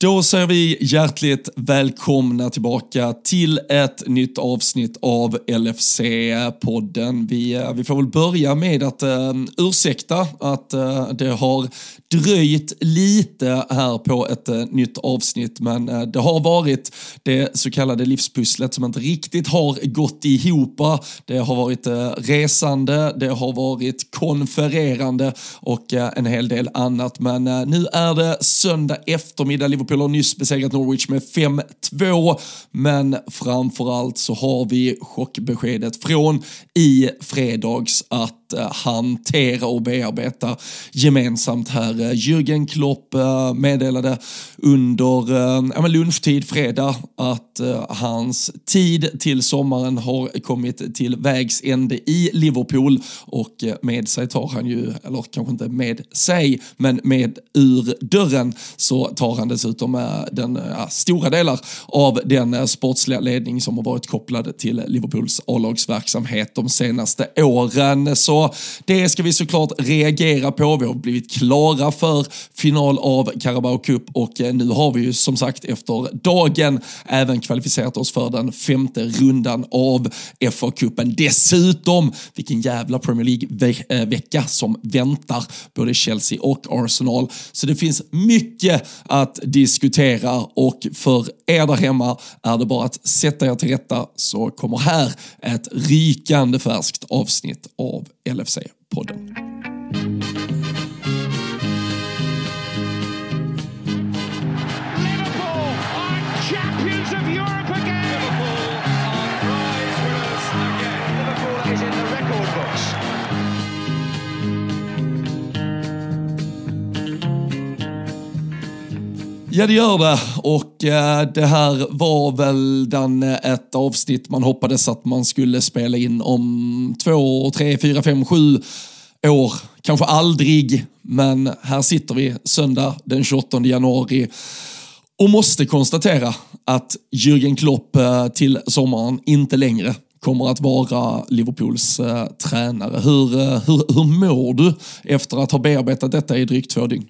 Då säger vi hjärtligt välkomna tillbaka till ett nytt avsnitt av LFC-podden. Vi, eh, vi får väl börja med att uh, ursäkta att uh, det har dröjt lite här på ett uh, nytt avsnitt, men uh, det har varit det så kallade livspusslet som inte riktigt har gått ihop. Det har varit resande, det har varit konfererande och en hel del annat, men nu är det söndag eftermiddag, Liverpool har nyss besegrat Norwich med 5-2, men framförallt så har vi chockbeskedet från i fredags att att eh, hantera och bearbeta gemensamt här. Eh, Jürgen Klopp eh, meddelade under lunchtid fredag att hans tid till sommaren har kommit till vägs ände i Liverpool och med sig tar han ju, eller kanske inte med sig, men med ur dörren så tar han dessutom den ja, stora delar av den sportsliga ledning som har varit kopplad till Liverpools A-lagsverksamhet de senaste åren. Så det ska vi såklart reagera på. Vi har blivit klara för final av Carabao Cup och eh, nu har vi ju som sagt efter dagen även kvalificerat oss för den femte rundan av FA-cupen. Dessutom, vilken jävla Premier League-vecka eh, som väntar både Chelsea och Arsenal. Så det finns mycket att diskutera och för er där hemma är det bara att sätta er till rätta så kommer här ett rykande färskt avsnitt av LFC-podden. Ja, det gör det. Och eh, det här var väl den, eh, ett avsnitt man hoppades att man skulle spela in om två, tre, fyra, fem, sju år. Kanske aldrig, men här sitter vi söndag den 28 januari och måste konstatera att Jürgen Klopp eh, till sommaren inte längre kommer att vara Liverpools eh, tränare. Hur, eh, hur, hur mår du efter att ha bearbetat detta i drygt två dygn?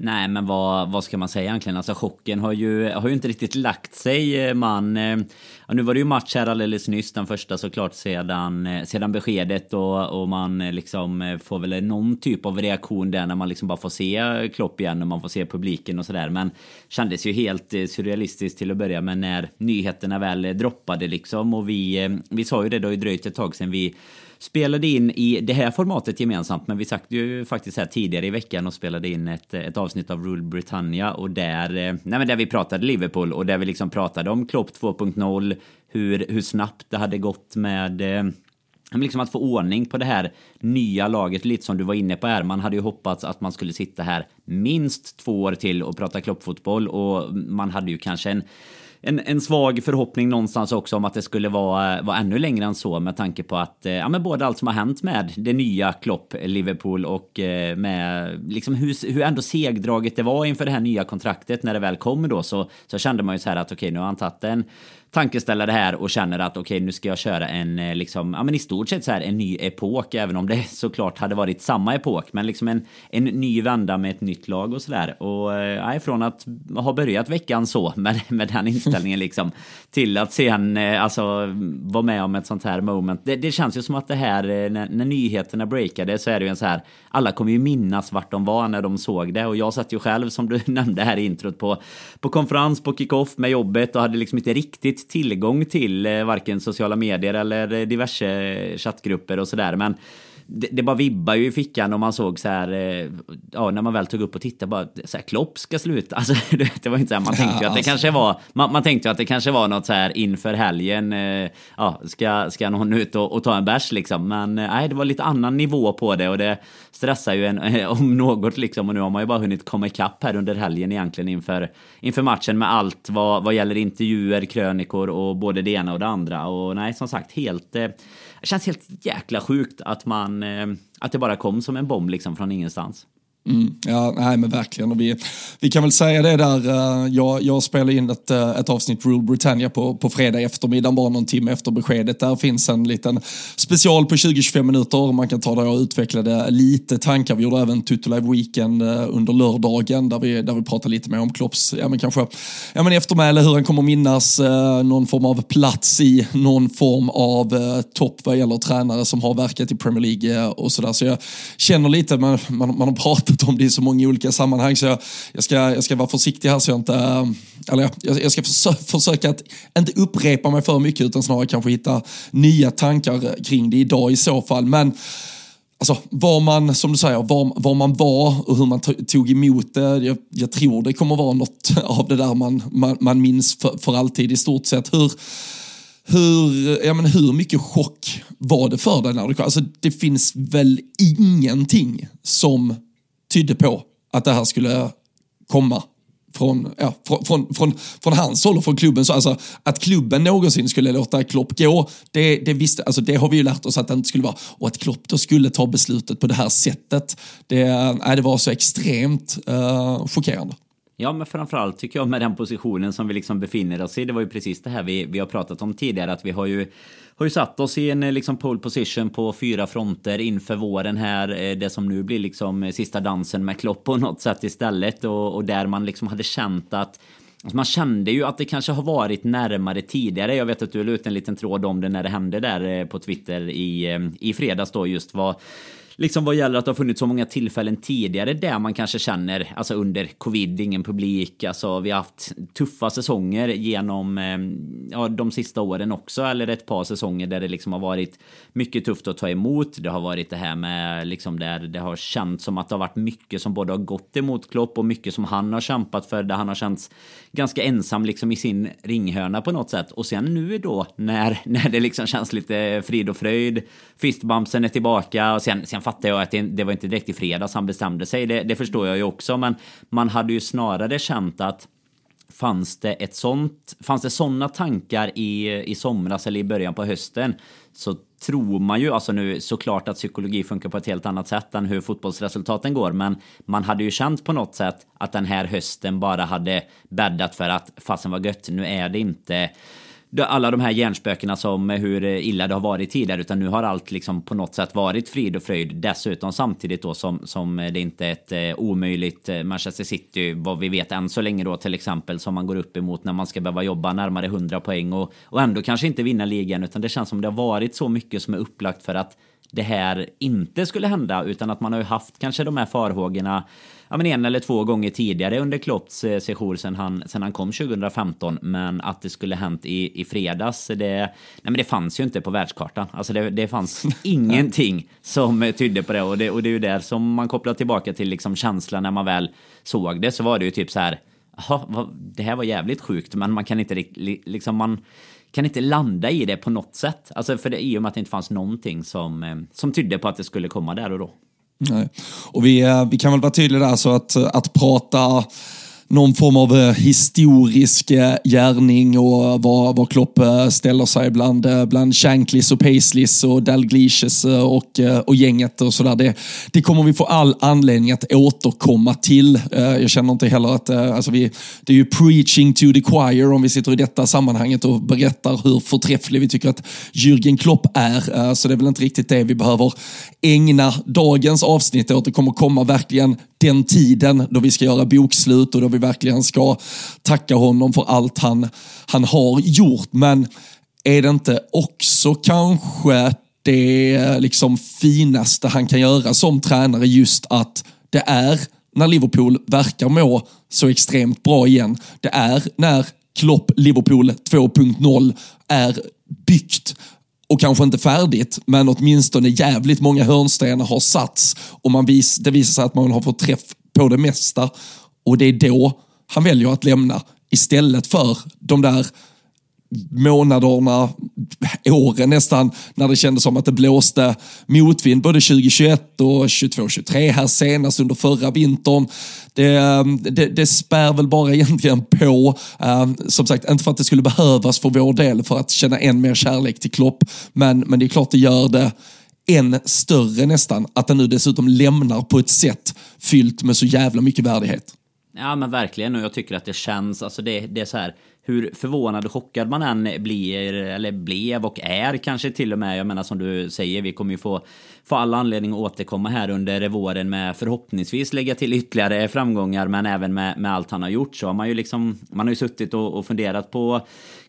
Nej, men vad, vad ska man säga egentligen? Alltså chocken har ju, har ju inte riktigt lagt sig. Eh, man, eh, ja, nu var det ju match här alldeles nyss, den första såklart sedan, eh, sedan beskedet och, och man liksom får väl någon typ av reaktion där när man liksom bara får se Klopp igen och man får se publiken och sådär. Men kändes ju helt surrealistiskt till att börja med när nyheterna väl droppade liksom och vi, vi sa ju det, det har ju dröjt ett tag sedan vi spelade in i det här formatet gemensamt, men vi satt ju faktiskt här tidigare i veckan och spelade in ett, ett avsnitt av Rule Britannia och där, eh, nej men där vi pratade Liverpool och där vi liksom pratade om Klopp 2.0, hur, hur snabbt det hade gått med eh, liksom att få ordning på det här nya laget, lite som du var inne på här. Man hade ju hoppats att man skulle sitta här minst två år till och prata kloppfotboll och man hade ju kanske en en, en svag förhoppning någonstans också om att det skulle vara, vara ännu längre än så med tanke på att eh, ja, men både allt som har hänt med det nya Klopp Liverpool och eh, med liksom hur, hur ändå segdraget det var inför det här nya kontraktet när det väl kom då så, så kände man ju så här att okej okay, nu har han tagit en tankeställare här och känner att okej, okay, nu ska jag köra en eh, liksom, ja men i stort sett så här en ny epok, även om det såklart hade varit samma epok, men liksom en, en ny vända med ett nytt lag och sådär. Och äh, från att ha börjat veckan så med, med den inställningen liksom till att sen eh, alltså vara med om ett sånt här moment. Det, det känns ju som att det här när, när, nyheterna breakade så är det ju en så här. Alla kommer ju minnas vart de var när de såg det och jag satt ju själv som du nämnde här i introt på på konferens på kickoff med jobbet och hade liksom inte riktigt riktigt tillgång till eh, varken sociala medier eller eh, diverse chattgrupper och sådär. Men det, det bara vibbar ju i fickan och man såg så här, eh, ja när man väl tog upp och tittade bara, så här, Klopp ska sluta. Alltså, det var inte så här, man tänkte ju att det alltså. kanske var, man, man tänkte att det kanske var något så här inför helgen, ja, ska, ska någon ut och, och ta en bärs liksom. Men nej, det var lite annan nivå på det och det stressar ju en om något liksom. Och nu har man ju bara hunnit komma ikapp här under helgen egentligen inför, inför matchen med allt vad, vad gäller intervjuer, krönikor och både det ena och det andra. Och nej, som sagt, helt det känns helt jäkla sjukt att man... Eh, att det bara kom som en bomb liksom från ingenstans. Mm, ja, nej men verkligen. Och vi, vi kan väl säga det där, uh, jag, jag spelar in ett, uh, ett avsnitt Rule Britannia på, på fredag eftermiddag, bara någon timme efter beskedet. Där finns en liten special på 20-25 minuter. Man kan ta där jag utvecklade lite tankar. Vi gjorde även Tutto Live Weekend uh, under lördagen där vi, där vi pratade lite mer om Klopps, ja men kanske, ja men eftermäle, hur han kommer minnas, någon form av plats i någon form av topp vad gäller tränare som har verkat i Premier League och sådär. Så jag känner lite, man, man, man har pratat pratat om det i så många olika sammanhang så jag, jag, ska, jag ska vara försiktig här så jag inte, eh, eller jag, jag ska försö försöka att inte upprepa mig för mycket utan snarare kanske hitta nya tankar kring det idag i så fall. Men Alltså var man, som du säger, var, var man var och hur man tog emot det. Jag, jag, tror det kommer vara något av det där man, man, man minns för, för alltid i stort sett. Hur, hur, ja, men hur mycket chock var det för dig när du kom? Alltså, det finns väl ingenting som tydde på att det här skulle komma från, ja, från, från, från, från hans håll och från klubben. Så alltså, att klubben någonsin skulle låta Klopp gå, det, det, visste, alltså, det har vi ju lärt oss att det inte skulle vara. Och att Klopp då skulle ta beslutet på det här sättet, det, nej, det var så extremt uh, chockerande. Ja, men framförallt tycker jag med den positionen som vi liksom befinner oss i. Det var ju precis det här vi, vi har pratat om tidigare, att vi har ju har ju satt oss i en eh, liksom pole position på fyra fronter inför våren här. Eh, det som nu blir liksom eh, sista dansen med Klopp på något sätt istället och, och där man liksom hade känt att Alltså man kände ju att det kanske har varit närmare tidigare. Jag vet att du la ut en liten tråd om det när det hände där på Twitter i, i fredags då just vad liksom vad gäller att det har funnits så många tillfällen tidigare där man kanske känner, alltså under covid, ingen publik, alltså vi har haft tuffa säsonger genom ehm, ja, de sista åren också, eller ett par säsonger där det liksom har varit mycket tufft att ta emot. Det har varit det här med liksom där det har känts som att det har varit mycket som både har gått emot Klopp och mycket som han har kämpat för, där han har känts ganska ensam liksom i sin ringhörna på något sätt. Och sen nu då när, när det liksom känns lite frid och fröjd, fistbumpsen är tillbaka och sen, sen fattar jag att det, det var inte direkt i fredags han bestämde sig. Det, det förstår jag ju också, men man hade ju snarare känt att fanns det ett sånt, fanns det sådana tankar i, i somras eller i början på hösten så tror man ju, alltså nu såklart att psykologi funkar på ett helt annat sätt än hur fotbollsresultaten går, men man hade ju känt på något sätt att den här hösten bara hade bäddat för att fasen var gött, nu är det inte alla de här hjärnspökena som hur illa det har varit tidigare utan nu har allt liksom på något sätt varit frid och fröjd dessutom samtidigt då som, som det inte är ett eh, omöjligt eh, Manchester City vad vi vet än så länge då till exempel som man går upp emot när man ska behöva jobba närmare 100 poäng och, och ändå kanske inte vinna ligan utan det känns som det har varit så mycket som är upplagt för att det här inte skulle hända utan att man har ju haft kanske de här farhågorna ja, men en eller två gånger tidigare under Klopps eh, sejour sen han, sen han kom 2015. Men att det skulle hänt i, i fredags, det, nej, men det fanns ju inte på världskartan. Alltså det, det fanns ingenting som tydde på det och, det. och det är ju där som man kopplar tillbaka till liksom känslan när man väl såg det så var det ju typ så här. Jaha, det här var jävligt sjukt, men man kan inte liksom man kan inte landa i det på något sätt. Alltså för det i och med att det inte fanns någonting som, eh, som tydde på att det skulle komma där och då. Nej. Och vi, eh, vi kan väl vara tydliga där så att, att prata någon form av eh, historisk eh, gärning och vad, vad Klopp eh, ställer sig bland, bland Shanklis och Paisleys och Dalglish och, och gänget och sådär. Det, det kommer vi få all anledning att återkomma till. Jag känner inte heller att, alltså vi, det är ju preaching to the choir om vi sitter i detta sammanhanget och berättar hur förträfflig vi tycker att Jürgen Klopp är. Så det är väl inte riktigt det vi behöver ägna dagens avsnitt åt. Det kommer komma verkligen den tiden då vi ska göra bokslut och då vi verkligen ska tacka honom för allt han, han har gjort. Men är det inte också kanske det liksom finaste han kan göra som tränare just att det är när Liverpool verkar må så extremt bra igen. Det är när Klopp Liverpool 2.0 är byggt och kanske inte färdigt, men åtminstone jävligt många hörnstenar har satts och man vis, det visar sig att man har fått träff på det mesta. Och det är då han väljer att lämna istället för de där månaderna, åren nästan, när det kändes som att det blåste motvind både 2021 och 2022-2023 här senast under förra vintern. Det, det, det spär väl bara egentligen på, ehm, som sagt, inte för att det skulle behövas för vår del för att känna än mer kärlek till Klopp, men, men det är klart det gör det än större nästan att han nu dessutom lämnar på ett sätt fyllt med så jävla mycket värdighet. Ja men verkligen och jag tycker att det känns, alltså det, det är så här hur förvånad och chockad man än blir, eller blev och är kanske till och med. Jag menar som du säger, vi kommer ju få, få alla anledning att återkomma här under våren med förhoppningsvis lägga till ytterligare framgångar, men även med, med allt han har gjort så har man ju liksom, man har ju suttit och, och funderat på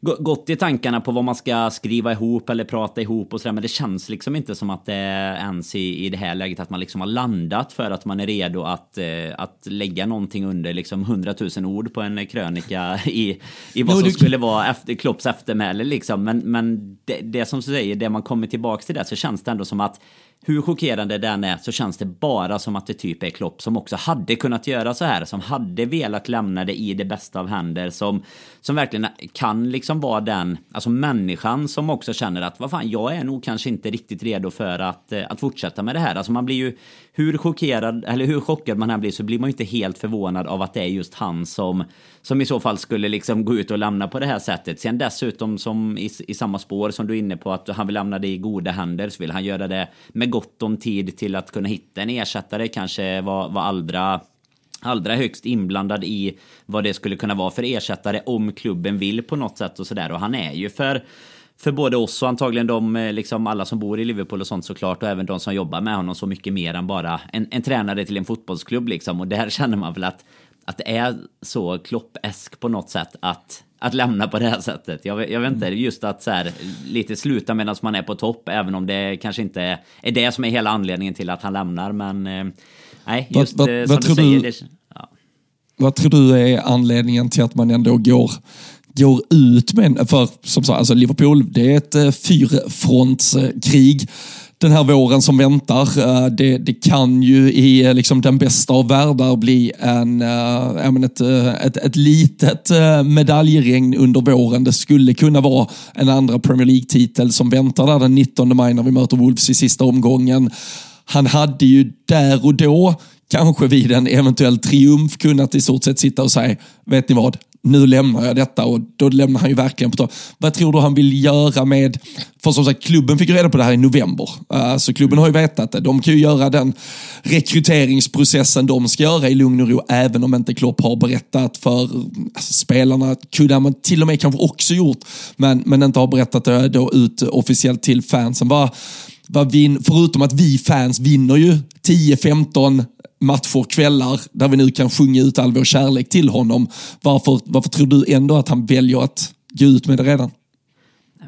gått i tankarna på vad man ska skriva ihop eller prata ihop och sådär. Men det känns liksom inte som att det ens i, i det här läget att man liksom har landat för att man är redo att, eh, att lägga någonting under liksom hundratusen ord på en krönika i, i vad som du... skulle vara efter, Klopps eftermäle liksom. Men, men det, det som du säger, det man kommer tillbaka till det så känns det ändå som att hur chockerande den är så känns det bara som att det typ är Klopp som också hade kunnat göra så här, som hade velat lämna det i det bästa av händer, som, som verkligen kan liksom vara den, alltså människan som också känner att vad fan, jag är nog kanske inte riktigt redo för att, eh, att fortsätta med det här. Alltså man blir ju, hur chockerad, eller hur chockad man än blir så blir man ju inte helt förvånad av att det är just han som, som i så fall skulle liksom gå ut och lämna på det här sättet. Sen dessutom som i, i samma spår som du är inne på att han vill lämna det i goda händer så vill han göra det med gott om tid till att kunna hitta en ersättare, kanske var, var allra allra högst inblandad i vad det skulle kunna vara för ersättare om klubben vill på något sätt och sådär. Och han är ju för för både oss och antagligen de, eh, liksom alla som bor i Liverpool och sånt såklart och även de som jobbar med honom så mycket mer än bara en, en tränare till en fotbollsklubb liksom. Och där känner man väl att, att det är så kloppesk på något sätt att, att lämna på det här sättet. Jag, jag vet inte, just att så här, lite sluta medan man är på topp, även om det kanske inte är det som är hela anledningen till att han lämnar. Men eh, nej, just vad, vad, eh, som vad du säger. Du, det, ja. Vad tror du är anledningen till att man ändå går går ut med, för som sagt, alltså Liverpool, det är ett eh, fyrfrontskrig den här våren som väntar. Eh, det, det, kan ju i eh, liksom den bästa av världar bli en, äh, ett, ett, ett litet medaljregn under våren. Det skulle kunna vara en andra Premier League-titel som väntar där den 19 maj när vi möter Wolves i sista omgången. Han hade ju där och då kanske vid en eventuell triumf kunnat i stort sett sitta och säga, vet ni vad, nu lämnar jag detta och då lämnar han ju verkligen på tal. Vad tror du han vill göra med, för som sagt klubben fick ju reda på det här i november. Uh, så klubben har ju vetat det. De kan ju göra den rekryteringsprocessen de ska göra i lugn och ro, även om inte Klopp har berättat för alltså, spelarna. Kunde man till och med kanske också gjort, men, men inte har berättat det då ut officiellt till fansen. Vad, vad vin, förutom att vi fans vinner ju 10-15 matcher, kvällar, där vi nu kan sjunga ut all vår kärlek till honom. Varför, varför tror du ändå att han väljer att gå ut med det redan?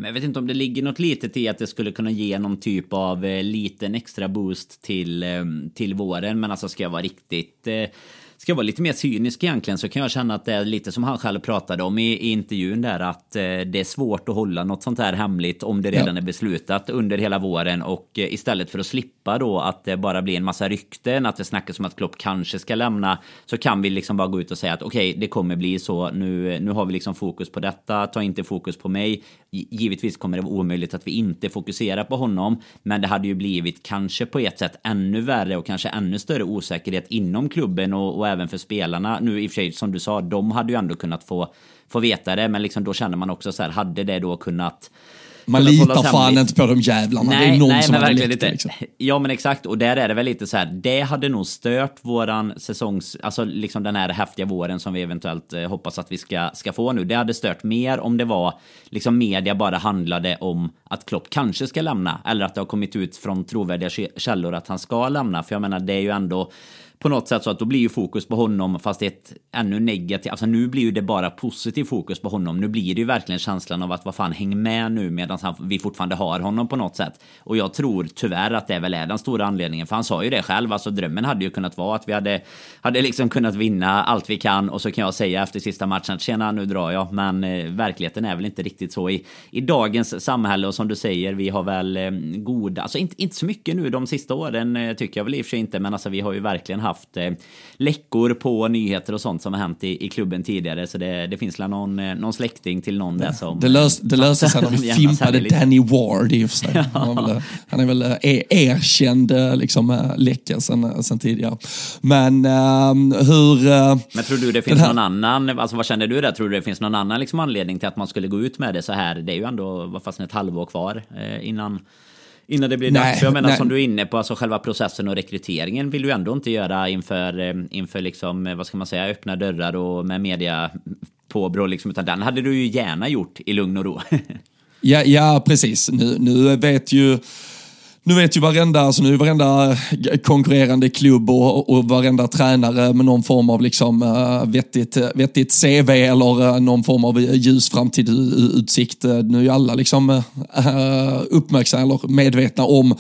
Jag vet inte om det ligger något litet i att det skulle kunna ge någon typ av eh, liten extra boost till, eh, till våren. Men alltså ska jag vara riktigt eh, ska jag vara lite mer cynisk egentligen så kan jag känna att det är lite som han själv pratade om i, i intervjun där att eh, det är svårt att hålla något sånt här hemligt om det redan ja. är beslutat under hela våren och eh, istället för att slippa då att det bara blir en massa rykten, att det snackas om att Klopp kanske ska lämna så kan vi liksom bara gå ut och säga att okej, okay, det kommer bli så. Nu, nu har vi liksom fokus på detta, ta inte fokus på mig. Givetvis kommer det vara omöjligt att vi inte fokuserar på honom, men det hade ju blivit kanske på ett sätt ännu värre och kanske ännu större osäkerhet inom klubben och, och även för spelarna. Nu i och för sig, som du sa, de hade ju ändå kunnat få, få veta det, men liksom då känner man också så här, hade det då kunnat man litar fan inte på de jävlarna. Nej, det är någon nej, som men hade läckt liksom. Ja men exakt, och där är det väl lite så här, det hade nog stört våran säsongs, alltså liksom den här häftiga våren som vi eventuellt eh, hoppas att vi ska, ska få nu. Det hade stört mer om det var, liksom media bara handlade om att Klopp kanske ska lämna, eller att det har kommit ut från trovärdiga källor att han ska lämna. För jag menar, det är ju ändå på något sätt så att då blir ju fokus på honom fast det är ett ännu negativt. Alltså nu blir ju det bara positiv fokus på honom. Nu blir det ju verkligen känslan av att vad fan häng med nu medan han, vi fortfarande har honom på något sätt. Och jag tror tyvärr att det väl är den stora anledningen. För han sa ju det själv. Alltså drömmen hade ju kunnat vara att vi hade, hade liksom kunnat vinna allt vi kan och så kan jag säga efter sista matchen att tjena nu drar jag. Men eh, verkligheten är väl inte riktigt så i, i dagens samhälle och som du säger vi har väl eh, goda, alltså inte, inte så mycket nu de sista åren eh, tycker jag väl i och för sig inte men alltså vi har ju verkligen haft haft eh, läckor på nyheter och sånt som har hänt i, i klubben tidigare. Så det, det finns väl någon, eh, någon släkting till någon där som... Det, lös, det löste sig när vi fimpade Danny Ward i och för sig. Ja. Han, han är väl er, erkänd liksom, läcka sen, sen tidigare. Men uh, hur... Uh, Men tror du det finns här... någon annan, alltså vad känner du där? Tror du det finns någon annan liksom, anledning till att man skulle gå ut med det så här? Det är ju ändå, vad fasen, ett halvår kvar eh, innan Innan det blir dags. För jag menar nej. som du är inne på, alltså själva processen och rekryteringen vill du ändå inte göra inför, eh, inför liksom, eh, vad ska man säga, öppna dörrar och med media påbrå liksom. Utan den hade du ju gärna gjort i lugn och ro. ja, ja, precis. Nu, nu vet ju nu vet ju varenda, alltså nu är varenda eh, konkurrerande klubb och, och varenda tränare med någon form av liksom, uh, vettigt, eh, vettigt CV eller uh, någon form av ljus framtidsutsikt. Nu är alla liksom uh, uppmärksamma eller medvetna om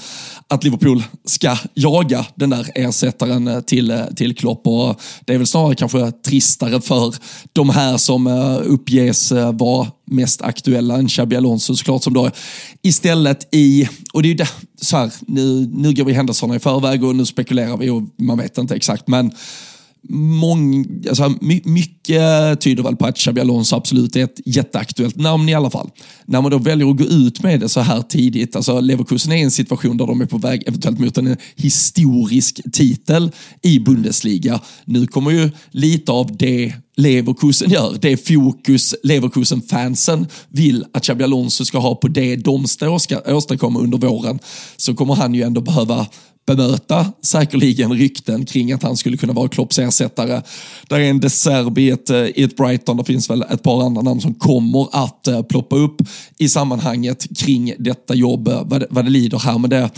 att Liverpool ska jaga den där ersättaren till, till Klopp. Och det är väl snarare kanske tristare för de här som uppges vara mest aktuella än Xabi Alonso såklart som då istället i, och det är ju det, så här, nu, nu går vi händelserna i förväg och nu spekulerar vi och man vet inte exakt. Men mång, alltså, mycket Eh, tyder väl på att Xabi Alonso absolut är ett jätteaktuellt namn i alla fall. När man då väljer att gå ut med det så här tidigt, alltså Leverkusen är i en situation där de är på väg eventuellt mot en historisk titel i Bundesliga. Nu kommer ju lite av det Leverkusen gör, det fokus Leverkusen-fansen vill att Xabi Alonso ska ha på det de ska åstadkomma under våren, så kommer han ju ändå behöva bemöta säkerligen rykten kring att han skulle kunna vara Klopps ersättare. Där är en De Serbi ett, eh, i ett Brighton, det finns väl ett par andra namn som kommer att eh, ploppa upp i sammanhanget kring detta jobb, eh, vad, det, vad det lider här med det.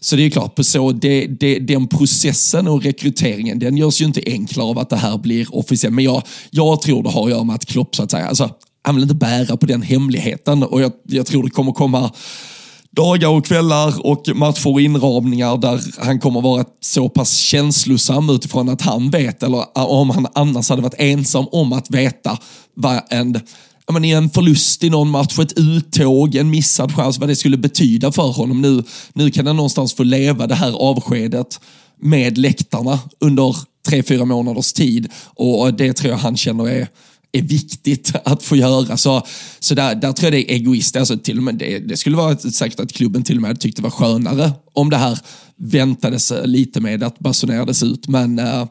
Så det är klart, på så, det, det, den processen och rekryteringen, den görs ju inte enklare av att det här blir officiellt. Men jag, jag tror det har att göra med att Klopp, så att säga, alltså, han vill inte bära på den hemligheten och jag, jag tror det kommer komma dagar och kvällar och matcher och inramningar där han kommer vara så pass känslosam utifrån att han vet, eller om han annars hade varit ensam om att veta vad en men en förlust i någon match, ett uttåg, en missad chans, vad det skulle betyda för honom. Nu, nu kan han någonstans få leva det här avskedet med läktarna under tre, fyra månaders tid. Och det tror jag han känner är är viktigt att få göra. Så, så där, där tror jag det är egoistiskt. Alltså, till och med det, det skulle vara säkert att klubben till och med tyckte det var skönare om det här väntades lite med att basunerades ut. Men uh,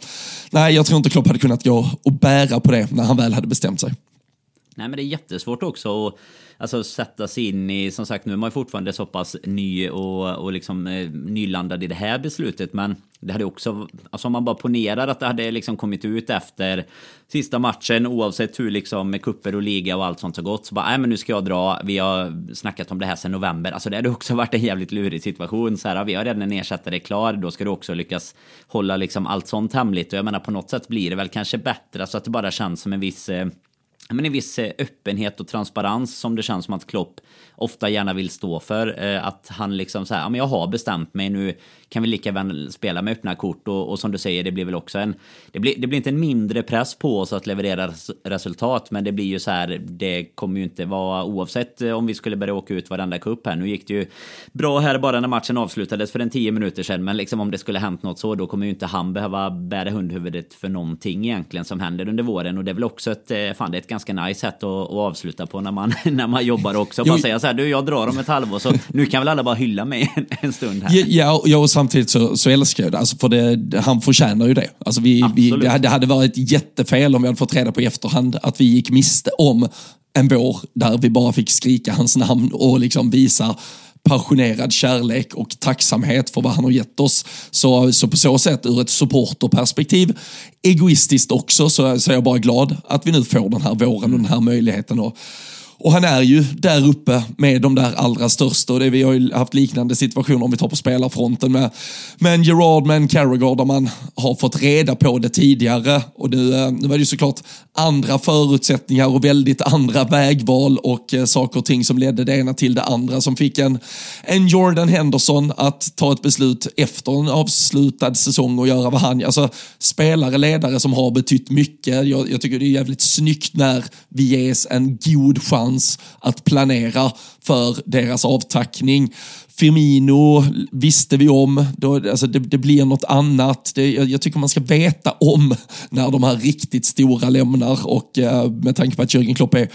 nej, jag tror inte Klopp hade kunnat gå och bära på det när han väl hade bestämt sig. Nej, men det är jättesvårt också Och alltså, sätta sig in i, som sagt nu är man fortfarande så pass ny och, och liksom eh, nylandad i det här beslutet. Men det hade också, alltså om man bara ponerar att det hade liksom kommit ut efter sista matchen oavsett hur liksom med kupper och liga och allt sånt har gått. Så bara, nej men nu ska jag dra, vi har snackat om det här sedan november. Alltså det hade också varit en jävligt lurig situation. Så här, vi har redan en ersättare klar, då ska du också lyckas hålla liksom allt sånt hemligt. Och jag menar på något sätt blir det väl kanske bättre, så att det bara känns som en viss eh, men en viss eh, öppenhet och transparens som det känns som att Klopp ofta gärna vill stå för. Eh, att han liksom så här, ja men jag har bestämt mig nu, kan vi lika väl spela med öppna kort och, och som du säger, det blir väl också en... Det blir, det blir inte en mindre press på oss att leverera resultat, men det blir ju så här, det kommer ju inte vara oavsett eh, om vi skulle börja åka ut varenda cup här. Nu gick det ju bra här bara när matchen avslutades för en tio minuter sedan, men liksom om det skulle hänt något så, då kommer ju inte han behöva bära hundhuvudet för någonting egentligen som händer under våren och det är väl också ett, fan det är ett ganska nice sätt att, att avsluta på när man, när man jobbar också. Bara säga så här, du jag drar om ett halvår så nu kan väl alla bara hylla mig en, en stund här. Ja, ja och samtidigt så, så älskar jag det, alltså för det, han förtjänar ju det. Alltså vi, vi, det hade varit jättefel om vi hade fått reda på i efterhand att vi gick miste om en vår där vi bara fick skrika hans namn och liksom visa passionerad kärlek och tacksamhet för vad han har gett oss. Så, så på så sätt ur ett supporterperspektiv, egoistiskt också, så, så är jag bara glad att vi nu får den här våren och den här möjligheten. Och, och han är ju där uppe med de där allra största och det, vi har ju haft liknande situationer om vi tar på spelarfronten med, med en Gerard, med en Carragher där man har fått reda på det tidigare. Och nu, eh, nu var det ju såklart andra förutsättningar och väldigt andra vägval och eh, saker och ting som ledde det ena till det andra som fick en, en Jordan Henderson att ta ett beslut efter en avslutad säsong och göra vad han, alltså spelare, ledare som har betytt mycket. Jag, jag tycker det är jävligt snyggt när vi ges en god chans chans att planera för deras avtackning. Firmino visste vi om, då, alltså det, det blir något annat. Det, jag, jag, tycker man ska veta om när de här riktigt stora lämnar och eh, med tanke på att Jürgen Klopp är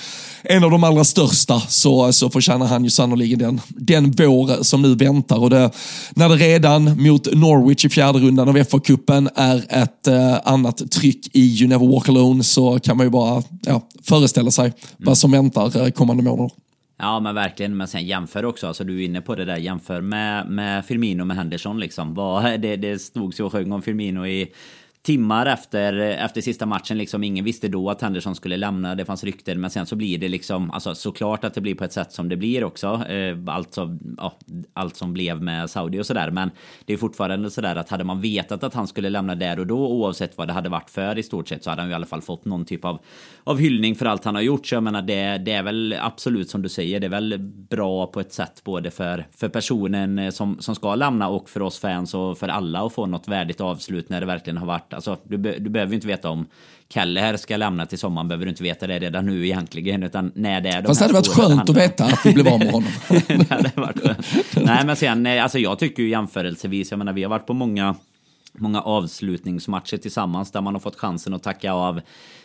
en av de allra största så, så förtjänar han ju sannoliken den, den vår som nu väntar. Och det, när det redan mot Norwich i fjärde rundan av FA-cupen är ett eh, annat tryck i You Never Walk Alone så kan man ju bara ja, föreställa sig mm. vad som väntar eh, kommande månader. Ja men verkligen, men sen jämför också, alltså du är inne på det där, jämför med, med Firmino med Henderson liksom. Vad, det, det stod så och sjöng om Firmino i timmar efter, efter sista matchen. Liksom, ingen visste då att Henderson skulle lämna. Det fanns rykten. Men sen så blir det liksom, alltså såklart att det blir på ett sätt som det blir också. Eh, allt, som, ja, allt som blev med Saudi och sådär. Men det är fortfarande sådär att hade man vetat att han skulle lämna där och då, oavsett vad det hade varit för i stort sett, så hade han ju i alla fall fått någon typ av, av hyllning för allt han har gjort. Så jag menar, det, det är väl absolut som du säger, det är väl bra på ett sätt både för, för personen eh, som, som ska lämna och för oss fans och för alla att få något värdigt avslut när det verkligen har varit Alltså, du, be, du behöver inte veta om Keller ska lämna till sommaren, behöver du inte veta det redan nu egentligen, utan när det är de Fast det hade varit skönt att veta att vi blev av med honom. det hade varit skönt. Nej, men sen, eh, alltså jag tycker ju jämförelsevis, jag menar vi har varit på många många avslutningsmatcher tillsammans där man har fått chansen att tacka av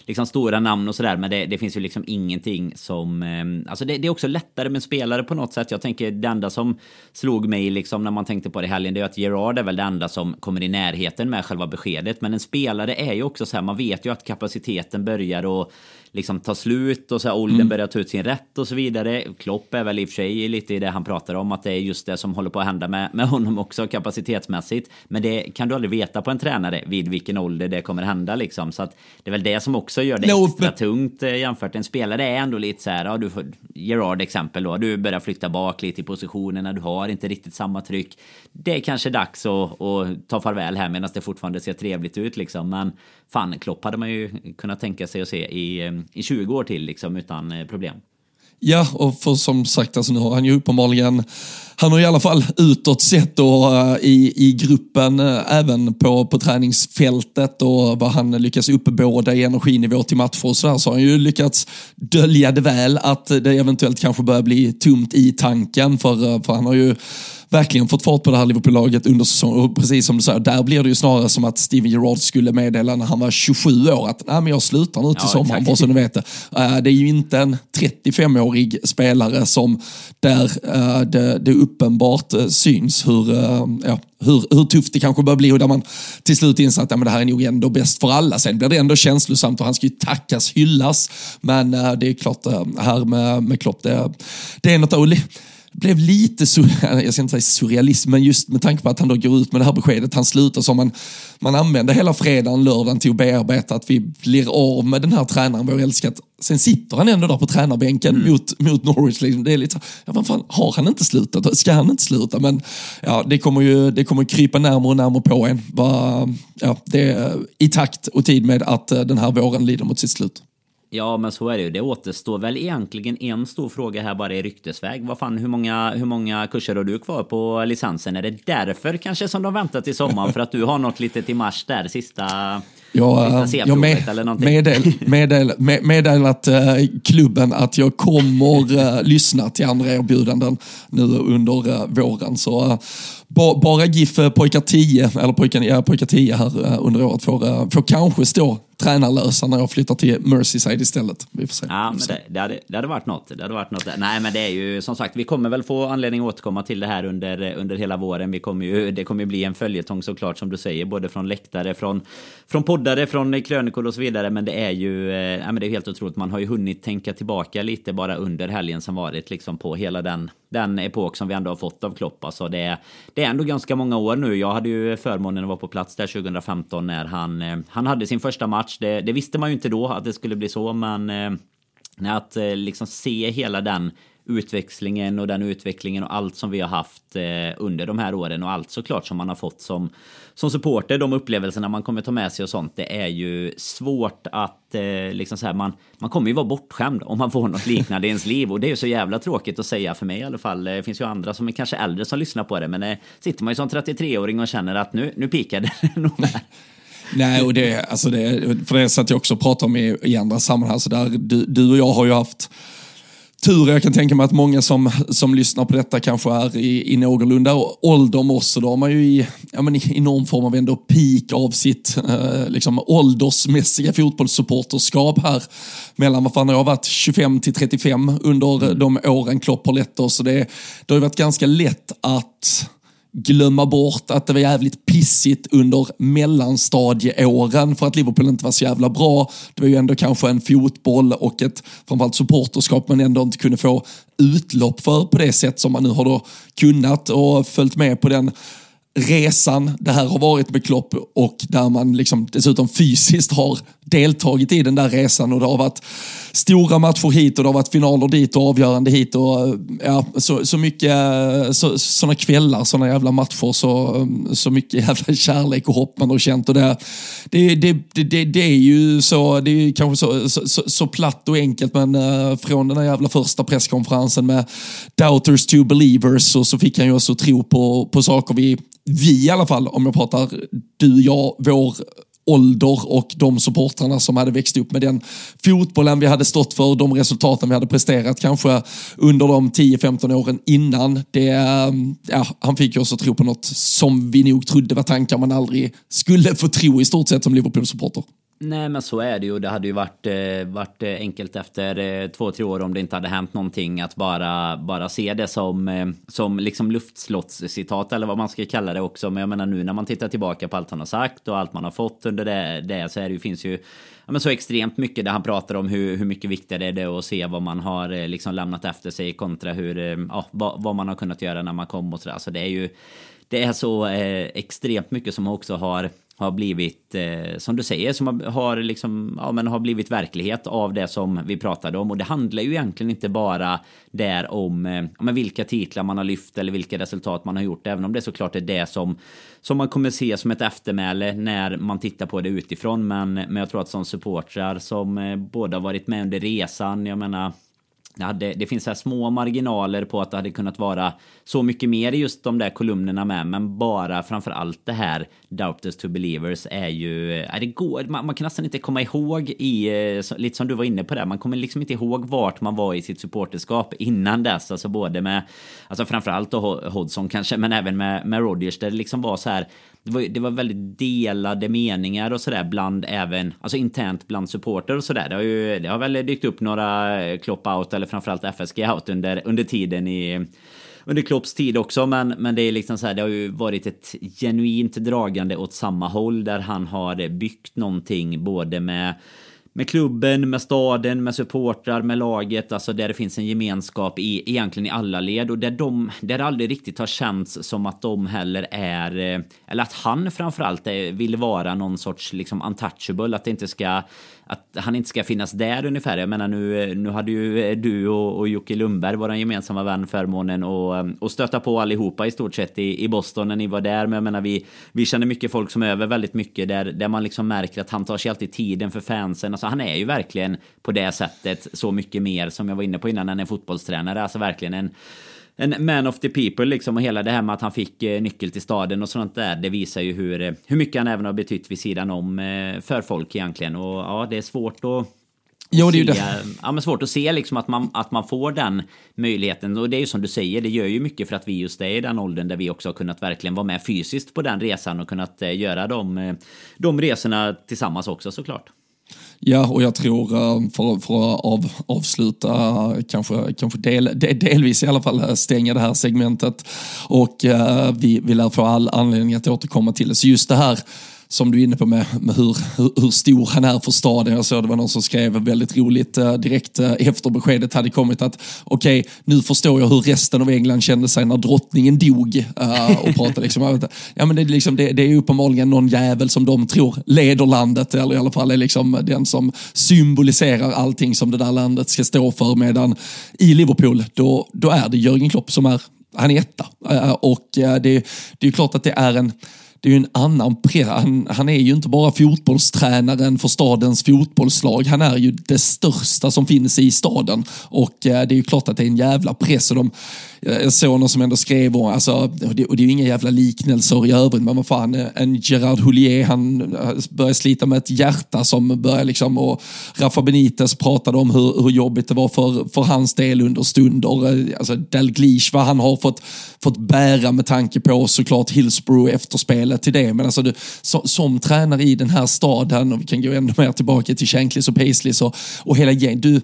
liksom stora namn och sådär. Men det, det, finns ju liksom ingenting som... Eh, alltså det, det, är också lättare med spelare på något sätt. Jag tänker det enda som slog mig liksom när man tänkte på det i helgen, det är att Gerard är väl det enda som kommer i närheten med själva beskedet. Men en spelare är ju också så här, man vet ju att kapaciteten börjar och liksom ta slut och så här, åldern mm. börjar ta ut sin rätt och så vidare. Klopp är väl i och för sig lite i det han pratar om, att det är just det som håller på att hända med, med honom också kapacitetsmässigt. Men det kan du aldrig veta på en tränare vid vilken ålder det kommer hända liksom. Så att det är väl det som också gör det no, extra men... tungt eh, jämfört. En spelare är ändå lite så här, ja, du får Gerard exempel då, du börjar flytta bak lite i positionerna, du har inte riktigt samma tryck. Det är kanske dags att, att ta farväl här medan det fortfarande ser trevligt ut liksom. Men fan, Klopp hade man ju kunnat tänka sig att se i, eh, i 20 år till liksom utan eh, problem. Ja, och för som sagt, alltså, nu har han ju uppenbarligen, han har i alla fall utåt sett och eh, uh, i, i gruppen, uh, även på, på träningsfältet och vad han lyckas uppbåda i energinivå till matcher och sådär, så har han ju lyckats dölja det väl att det eventuellt kanske börjar bli tomt i tanken, för, uh, för han har ju verkligen fått fart på det här Liverpool-laget under säsongen. Och precis som du säger, där blir det ju snarare som att Steven Gerrard skulle meddela när han var 27 år att Nej, men jag slutar nu till ja, sommaren, bara så ni vet det. Uh, det är ju inte en 35-årig spelare som där uh, det, det uppenbart uh, syns hur, ja, hur, hur tufft det kanske börjar bli och där man till slut inser att ja, men det här är nog ändå bäst för alla. Sen blir det ändå känslosamt och han ska ju tackas, hyllas. Men det är klart, här med, med Klopp, det, det är något blev lite, jag ska inte säga surrealism, men just med tanke på att han då går ut med det här beskedet, han slutar som man, man använder hela fredagen, lördagen till att bearbeta att vi blir av med den här tränaren vi har älskat. Sen sitter han ändå där på tränarbänken mm. mot, mot Norwich. Liksom. Det är lite ja, vad fan, har han inte slutat? Ska han inte sluta? Men ja, det kommer ju det kommer krypa närmare och närmare på en. Bara, ja, det är i takt och tid med att eh, den här våren lider mot sitt slut. Ja, men så är det ju. Det återstår väl egentligen en stor fråga här bara i ryktesväg. Vad fan, hur många, hur många kurser har du kvar på licensen? Är det därför kanske som de väntar till sommaren? För att du har något litet i mars där, sista... Jag, jag med, meddel, meddel, med, meddelat uh, klubben att jag kommer uh, lyssna till andra erbjudanden nu under uh, våren. Så ba, bara GIF pojkar 10, eller pojkar, ja, pojkar 10 här under året får, får kanske stå tränarlösa när jag flyttar till Merseyside istället. Vi får se. Ja, men det, det, hade, det hade varit något. Det hade varit något. Nej, men det är ju som sagt, vi kommer väl få anledning att återkomma till det här under, under hela våren. Vi kommer ju, det kommer ju bli en följetong såklart som du säger, både från läktare, från, från poddare, från krönikor och så vidare. Men det är ju eh, ja, men det är helt otroligt. Man har ju hunnit tänka tillbaka lite bara under helgen som varit liksom på hela den, den epok som vi ändå har fått av Klopp. Alltså det, det är ändå ganska många år nu. Jag hade ju förmånen att vara på plats där 2015 när han, eh, han hade sin första match match. Det, det, visste man ju inte då att det skulle bli så, men eh, att eh, liksom se hela den utväxlingen och den utvecklingen och allt som vi har haft eh, under de här åren och allt såklart som man har fått som, som supporter, de upplevelserna man kommer ta med sig och sånt. Det är ju svårt att eh, liksom så här, man, man kommer ju vara bortskämd om man får något liknande i ens liv och det är ju så jävla tråkigt att säga för mig i alla fall. Det finns ju andra som är kanske äldre som lyssnar på det, men eh, sitter man ju som 33-åring och känner att nu, nu pikar det nog. Nej, och det, alltså det, för det satt jag också och pratade om i, i andra sammanhang. Så där, du, du och jag har ju haft tur. Jag kan tänka mig att många som, som lyssnar på detta kanske är i, i någorlunda ålder med oss. Då har man ju i, ja, men i, i någon form av ändå peak av sitt eh, liksom åldersmässiga fotbollssupporterskap här. Mellan, vad fan har jag varit, 25 till 35 under mm. de åren Klopp har lett oss. det, det har ju varit ganska lätt att glömma bort att det var jävligt pissigt under mellanstadieåren för att Liverpool inte var så jävla bra. Det var ju ändå kanske en fotboll och ett framförallt supporterskap man ändå inte kunde få utlopp för på det sätt som man nu har då kunnat och följt med på den resan det här har varit med Klopp och där man liksom dessutom fysiskt har deltagit i den där resan och det har varit stora matcher hit och det har varit finaler dit och avgörande hit och eh, ja, så, så mycket eh, så, sådana kvällar, sådana jävla matcher, så, mm, så mycket jävla kärlek och hopp man har känt och det, det, det, det, det är ju så, det är kanske så, så, så, så platt och enkelt men uh, från den där jävla första presskonferensen med doubters to believers och så fick han ju också tro på, på saker vi vi i alla fall, om jag pratar du, jag, vår ålder och de supportrarna som hade växt upp med den fotbollen vi hade stått för, de resultaten vi hade presterat kanske under de 10-15 åren innan. Det, eh, ja, han fick oss att tro på något som vi nog trodde var tankar man aldrig skulle få tro i stort sett som Liverpool-supporter. Nej men så är det ju. Det hade ju varit, eh, varit eh, enkelt efter eh, två, tre år om det inte hade hänt någonting att bara, bara se det som, eh, som liksom luftslottscitat eller vad man ska kalla det också. Men jag menar nu när man tittar tillbaka på allt han har sagt och allt man har fått under det, det så är det ju, finns ju ja, men så extremt mycket där han pratar om hur, hur mycket viktigare det är att se vad man har eh, liksom lämnat efter sig kontra hur, ja, vad, vad man har kunnat göra när man kom och sådär. Så alltså, det är ju det är så eh, extremt mycket som också har har blivit, eh, som du säger, som har, liksom, ja, men har blivit verklighet av det som vi pratade om. Och det handlar ju egentligen inte bara där om eh, men vilka titlar man har lyft eller vilka resultat man har gjort, även om det såklart är det som, som man kommer se som ett eftermäle när man tittar på det utifrån. Men, men jag tror att som supportrar som eh, båda varit med under resan, jag menar det, hade, det finns så små marginaler på att det hade kunnat vara så mycket mer i just de där kolumnerna med. Men bara framför allt det här Doubters to Believers är ju... Är det går, man, man, kan nästan inte komma ihåg i... Eh, lite som du var inne på där. Man kommer liksom inte ihåg vart man var i sitt supporterskap innan dess. Alltså både med... Alltså framförallt då Hodgson kanske, men även med, med Rodgers. Där det liksom var så här det var, det var väldigt delade meningar och sådär bland även, alltså internt bland supporter och sådär. Det har ju, det har väl dykt upp några Klopp out eller framförallt FSG out under, under tiden i under Klopps tid också, men, men det är liksom så här, det har ju varit ett genuint dragande åt samma håll där han har byggt någonting både med med klubben, med staden, med supportrar, med laget, alltså där det finns en gemenskap i egentligen i alla led. Och där de, där det aldrig riktigt har känts som att de heller är, eh, eller att han framförallt är, vill vara någon sorts liksom untouchable, att det inte ska att han inte ska finnas där ungefär. Jag menar nu, nu hade ju du och, och Jocke Lundberg, vår gemensamma vän, förmånen och, eh, och stöta på allihopa i stort sett i, i Boston när ni var där. Men jag menar vi, vi känner mycket folk som är över väldigt mycket där, där man liksom märker att han tar sig alltid tiden för fansen. Alltså han är ju verkligen på det sättet så mycket mer som jag var inne på innan än en fotbollstränare. Alltså verkligen en en man of the people liksom och hela det här med att han fick eh, nyckel till staden och sånt där. Det visar ju hur, eh, hur mycket han även har betytt vid sidan om eh, för folk egentligen. Och ja, det är svårt att Jo, det är ju det. Ja, men svårt att se liksom att man, att man får den möjligheten. Och det är ju som du säger, det gör ju mycket för att vi just är i den åldern där vi också har kunnat verkligen vara med fysiskt på den resan och kunnat göra de, de resorna tillsammans också såklart. Ja, och jag tror eh, för, för att av, avsluta, kanske, kanske del, delvis i alla fall eh, stänga det här segmentet och eh, vi, vi lär få all anledning att återkomma till det. Så just det här som du är inne på med, med hur, hur, stor han är för staden. Jag såg det var någon som skrev väldigt roligt eh, direkt eh, efter beskedet hade kommit att okej, okay, nu förstår jag hur resten av England kände sig när drottningen dog. Eh, och pratade liksom, ja, men det, är liksom, det, det är uppenbarligen någon jävel som de tror leder landet, eller i alla fall är liksom den som symboliserar allting som det där landet ska stå för. Medan i Liverpool, då, då är det Jörgen Klopp som är han är etta. Och det, det är klart att det är en det är ju en annan han, han är ju inte bara fotbollstränaren för stadens fotbollslag. Han är ju det största som finns i staden. Och eh, det är ju klart att det är en jävla press. Och de, Eh, jag såg någon som ändå skrev, alltså, och det, och det är ju inga jävla liknelser i övrigt, men vad fan, eh, en Gerard Houllier, han började börjar slita med ett hjärta som börjar liksom, och Rafa Benitez pratade om hur, hur jobbigt det var för, för hans del under stunder. Alltså Dalglish, vad han har fått, fått bära med tanke på såklart Hillsborough efterspelet till det, men alltså du, så, som tränare i den här staden, och vi kan gå ännu mer tillbaka till Shankleys och Paisley och, och hela gänget,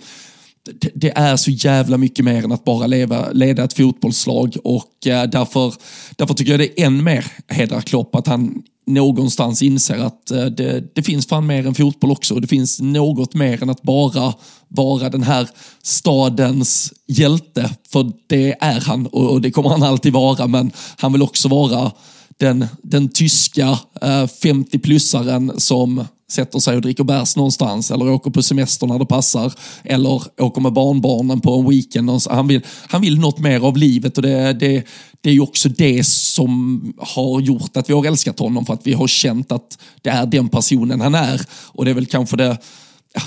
det, det är så jävla mycket mer än att bara leva, leda ett fotbollslag och eh, därför, därför tycker jag det är än mer hedrar Klopp att han någonstans inser att eh, det, det finns fan mer än fotboll också. Det finns något mer än att bara vara den här stadens hjälte. För det är han och det kommer han alltid vara. Men han vill också vara den, den tyska eh, 50-plussaren som sätter sig och dricker bärs någonstans eller åker på semester när det passar eller åker med barnbarnen på en weekend. Han vill, han vill något mer av livet och det, det, det är ju också det som har gjort att vi har älskat honom för att vi har känt att det är den personen han är och det är väl kanske det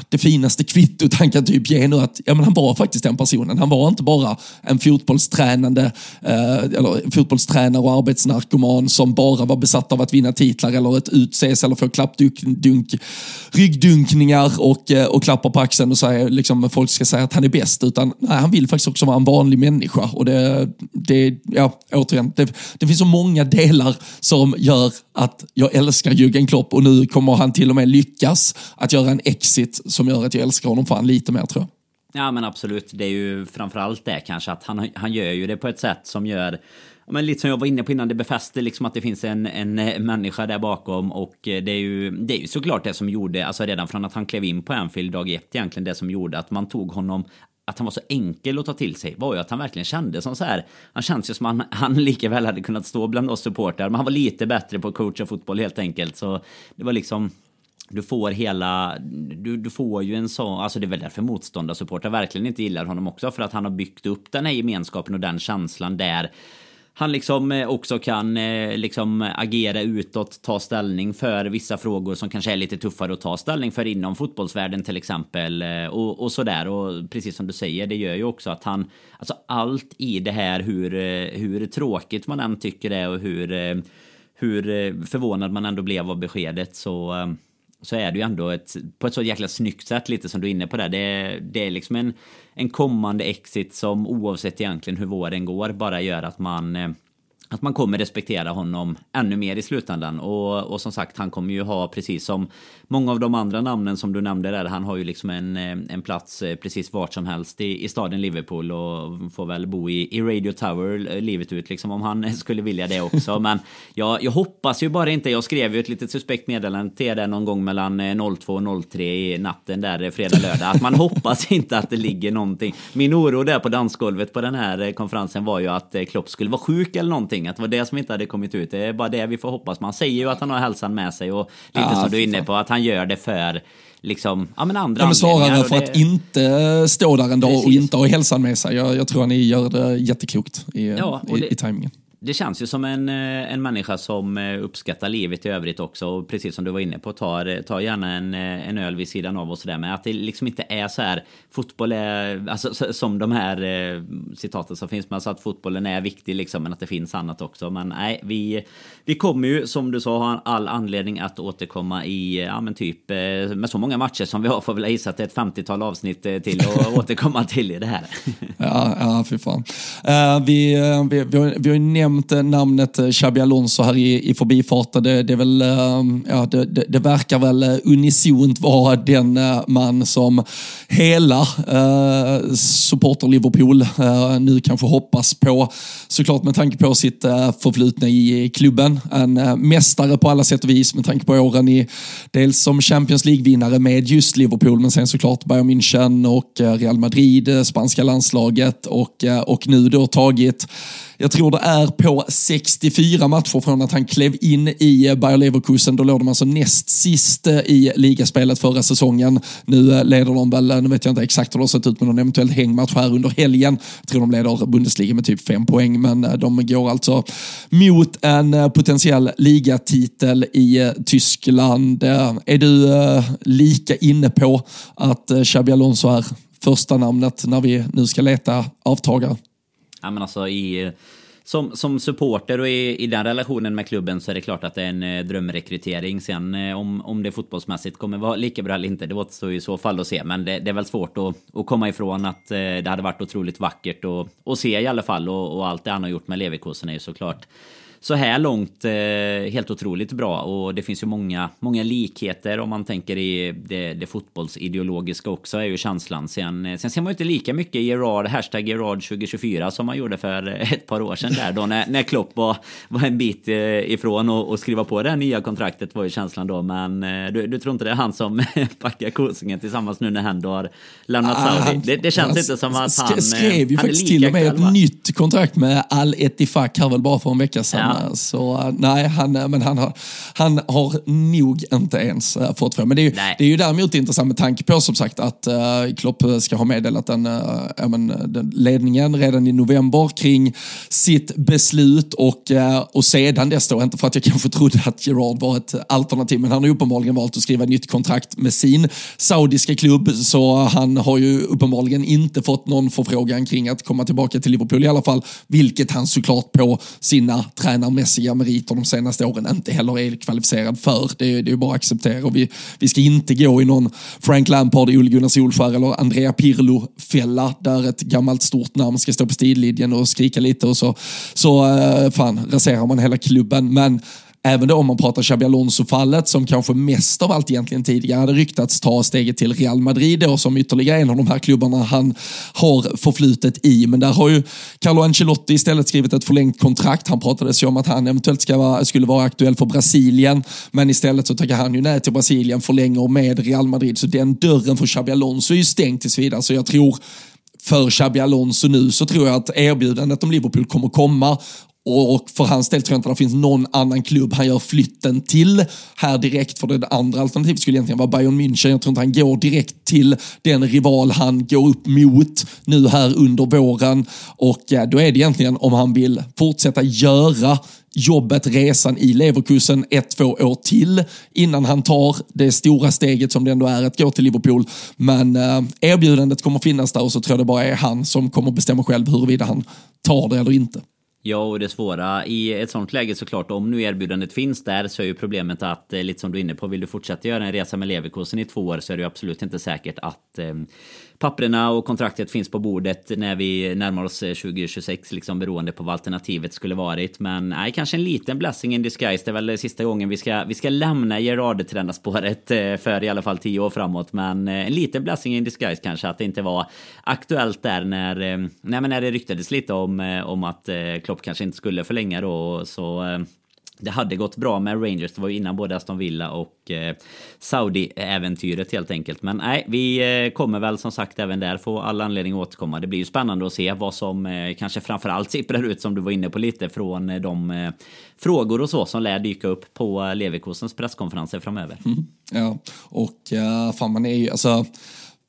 det finaste kvittot han kan typ ge nu att ja, men han var faktiskt den personen. Han var inte bara en fotbollstränande, eh, eller fotbollstränare och arbetsnarkoman som bara var besatt av att vinna titlar eller ett utses eller få klappdunk, ryggdunkningar och, eh, och klappar på axeln och säger, liksom, folk ska säga att han är bäst. Utan nej, han vill faktiskt också vara en vanlig människa. Och det, det, ja, återigen, det, det finns så många delar som gör att jag älskar Jürgen Klopp och nu kommer han till och med lyckas att göra en exit som gör att jag älskar honom fan lite mer tror jag. Ja men absolut, det är ju framförallt det kanske att han, han gör ju det på ett sätt som gör men lite som jag var inne på innan, det befäster liksom att det finns en, en eh, människa där bakom och eh, det är ju, det är ju såklart det som gjorde, alltså redan från att han klev in på Anfield dag ett egentligen, det som gjorde att man tog honom att han var så enkel att ta till sig var ju att han verkligen kände som så här. Han känns ju som han, han lika väl hade kunnat stå bland oss supportrar, men han var lite bättre på att coacha fotboll helt enkelt. Så det var liksom du får hela, du, du får ju en sån, alltså det är väl därför motståndarsupportrar verkligen inte gillar honom också, för att han har byggt upp den här gemenskapen och den känslan där han liksom eh, också kan eh, liksom agera utåt, ta ställning för vissa frågor som kanske är lite tuffare att ta ställning för inom fotbollsvärlden till exempel eh, och, och sådär. Och precis som du säger, det gör ju också att han, alltså allt i det här hur, hur tråkigt man än tycker det är och hur, hur förvånad man ändå blev av beskedet så så är det ju ändå ett, på ett så jäkla snyggt sätt lite som du är inne på där. Det, det är liksom en, en kommande exit som oavsett egentligen hur våren går bara gör att man eh, att man kommer respektera honom ännu mer i slutändan. Och, och som sagt, han kommer ju ha precis som många av de andra namnen som du nämnde där. Han har ju liksom en, eh, en plats eh, precis vart som helst i, i staden Liverpool och får väl bo i, i Radio Tower eh, livet ut liksom om han skulle vilja det också. Men jag, jag hoppas ju bara inte. Jag skrev ju ett litet suspekt meddelande till er någon gång mellan 02 och 03 i natten där fredag lördag. Att man hoppas inte att det ligger någonting. Min oro där på dansgolvet på den här konferensen var ju att Klopp skulle vara sjuk eller någonting någonting. Att det var det som inte hade kommit ut. Det är bara det vi får hoppas. Man säger ju att han har hälsan med sig och lite ja, som du är inne på att han gör det för liksom, ja men andra ja, men Snarare för det... att inte stå där en dag Precis. och inte ha hälsan med sig. Jag, jag tror att ni gör det jätteklokt i, ja, i, det, i tajmingen det känns ju som en, eh, en människa som eh, uppskattar livet i övrigt också. Och precis som du var inne på, tar, tar gärna en, eh, en öl vid sidan av och sådär. Men att det liksom inte är så här, fotboll är, alltså som de här citaten som finns, men alltså att fotbollen är viktig liksom, men att det finns annat också. Men nej, vi, vi kommer ju som du sa ha all anledning att återkomma i, ja men typ, med så många matcher som vi har får väl gissa att det är ett 50-tal avsnitt till att återkomma till i det här. ja, ja, fy fan. Uh, vi, vi, vi, har, vi har ju nämnt eh, namnet eh, Xabi Alonso här i, i förbifarten. Det, det, väl, ehm, ja, det, det, det, verkar väl eh, unisont vara den man som hela eh, supporter Liverpool eh, nu kanske hoppas på. Såklart med tanke på sitt eh, förflutna i klubben. En eh, mästare på alla sätt och vis med tanke på åren i dels som Champions League-vinnare med just Liverpool men sen såklart Bayern München och Real Madrid, spanska landslaget och, och nu då tagit jag tror det är på 64 matcher från att han klev in i Bayer Leverkusen. Då låg de alltså näst sist eh, i ligaspelet förra säsongen. Nu eh, leder de väl, eh, nu vet jag inte exakt hur det har sett ut med någon eventuell hängmatch här under helgen. Jag tror de leder Bundesliga med typ fem poäng, men de går alltså mot en potentiell ligatitel i Tyskland. Är du lika inne på att Xabi Alonso är första namnet när vi nu ska leta avtagare? Ja, men alltså i, som, som supporter och i, i den relationen med klubben så är det klart att det är en eh, drömrekrytering. Sen eh, om, om det fotbollsmässigt kommer vara lika bra eller inte, det återstår i så fall att se. Men det, det är väl svårt att, att komma ifrån att eh, det hade varit otroligt vackert att, att se i alla fall. Och, och allt det han har gjort med Leverkusen är ju såklart så här långt eh, helt otroligt bra och det finns ju många, många likheter om man tänker i det, det fotbollsideologiska också är ju känslan. Sen, eh, sen ser man ju inte lika mycket Gerard, hashtag Gerard 2024 som man gjorde för ett par år sedan där då när, när Klopp var, var en bit eh, ifrån och, och skriva på det här nya kontraktet var ju känslan då. Men du, du tror inte det är han som packar Kosingen tillsammans nu när han då har lämnat ah, Saudi? Det, det känns inte som att han... skrev ju faktiskt till och med ett nytt kontrakt med Al Ettifaq här väl bara för en vecka sedan. Ja. Så nej, han, men han har, han har nog inte ens fått för. Men det är, ju, det är ju däremot intressant med tanke på som sagt att uh, Klopp ska ha meddelat den, uh, men, den ledningen redan i november kring sitt beslut och, och sedan dess då, inte för att jag kanske trodde att Gerard var ett alternativ, men han har uppenbarligen valt att skriva nytt kontrakt med sin saudiska klubb, så han har ju uppenbarligen inte fått någon förfrågan kring att komma tillbaka till Liverpool i alla fall, vilket han såklart på sina tränarmässiga meriter de senaste åren inte heller är kvalificerad för. Det, är, det är bara att acceptera och vi, vi ska inte gå i någon Frank Lampard, Ole Gunnar Solskär eller Andrea Pirlo-fälla där ett gammalt stort namn ska stå på stillinjen och skrika lite och så, så eh, fan raserar man hela klubben. Men Även då om man pratar Xabi Alonso-fallet som kanske mest av allt egentligen tidigare hade ryktats ta steget till Real Madrid då, som ytterligare en av de här klubbarna han har förflutet i. Men där har ju Carlo Ancelotti istället skrivit ett förlängt kontrakt. Han pratades ju om att han eventuellt ska vara, skulle vara aktuell för Brasilien, men istället så tackar han ju nej till Brasilien, förlänger med Real Madrid. Så den dörren för Xabi Alonso är ju stängd tills vidare. Så jag tror för Xabi Alonso nu så tror jag att erbjudandet om Liverpool kommer komma och för hans del tror jag inte det finns någon annan klubb han gör flytten till här direkt. För det andra alternativet skulle egentligen vara Bayern München. Jag tror inte han går direkt till den rival han går upp mot nu här under våren. Och eh, då är det egentligen om han vill fortsätta göra jobbet, resan i Leverkusen ett, två år till innan han tar det stora steget som det ändå är att gå till Liverpool. Men eh, erbjudandet kommer finnas där och så tror jag det bara är han som kommer bestämma själv huruvida han tar det eller inte. Ja, och det svåra i ett sånt läge såklart, om nu erbjudandet finns där så är ju problemet att, eh, lite som du är inne på, vill du fortsätta göra en resa med Leverkusen i två år så är det ju absolut inte säkert att eh, papperna och kontraktet finns på bordet när vi närmar oss eh, 2026, liksom beroende på vad alternativet skulle varit. Men nej, kanske en liten blessing in disguise. Det är väl sista gången vi ska, vi ska lämna Gerard-tränarspåret eh, för i alla fall tio år framåt. Men eh, en liten blessing in disguise kanske, att det inte var aktuellt där när, nej, men när det ryktades lite om, om att Klopp kanske inte skulle förlänga då. Så det hade gått bra med Rangers, det var ju innan både Aston Villa och eh, Saudi-äventyret helt enkelt. Men nej, vi eh, kommer väl som sagt även där få all anledning att återkomma. Det blir ju spännande att se vad som eh, kanske framförallt sipprar ut som du var inne på lite från eh, de eh, frågor och så som lär dyka upp på eh, Leverkusens presskonferenser framöver. Mm, ja, och uh, fan man är ju alltså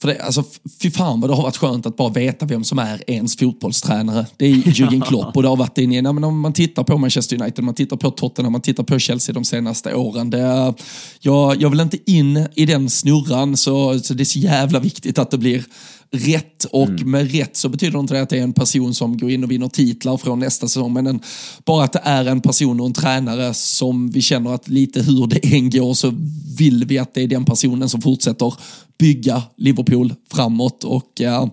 för det, alltså, fy fan vad det har varit skönt att bara veta vem som är ens fotbollstränare. Det är Jürgen Klopp och det har varit in i, men om man tittar på Manchester United, man tittar på Tottenham, man tittar på Chelsea de senaste åren. Det, jag, jag vill inte in i den snurran så, så det är så jävla viktigt att det blir rätt och mm. med rätt så betyder inte det att det är en person som går in och vinner titlar från nästa säsong men en, bara att det är en person och en tränare som vi känner att lite hur det än går så vill vi att det är den personen som fortsätter bygga Liverpool framåt och eh,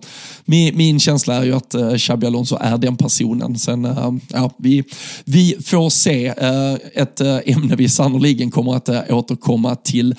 min, min, känsla är ju att eh, Xabi Alonso är den personen. Sen, eh, ja, vi, vi får se eh, ett eh, ämne vi sannoliken kommer att eh, återkomma till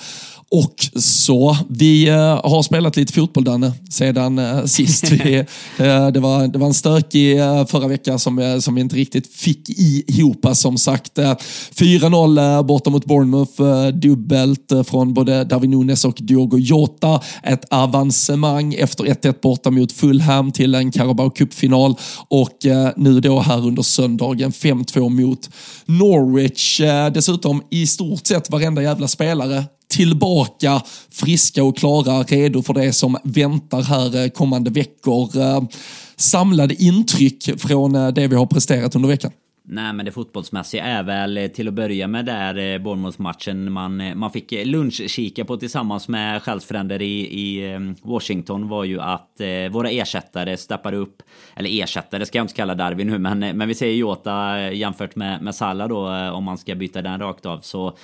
och så, vi uh, har spelat lite fotboll Danne, sedan uh, sist. Vi, uh, det, var, det var en stökig förra veckan som, som vi inte riktigt fick ihop som sagt. 4-0 borta mot Bournemouth, dubbelt från både Darwin Nunes och Diogo Jota. Ett avancemang efter 1-1 borta mot Fulham till en Carabao Cup-final och nu då här under söndagen 5-2 mot Norwich. Dessutom i stort sett varenda jävla spelare tillbaka friska och klara, redo för det som väntar här eh, kommande veckor. Eh, Samlade intryck från eh, det vi har presterat under veckan. Nej men det fotbollsmässiga är väl till att börja med där Bournemouth-matchen man, man fick lunchkika på tillsammans med själsfränder i, i Washington var ju att eh, våra ersättare steppade upp. Eller ersättare ska jag inte kalla Darwin nu men, men vi säger Jota jämfört med, med Salah då om man ska byta den rakt av så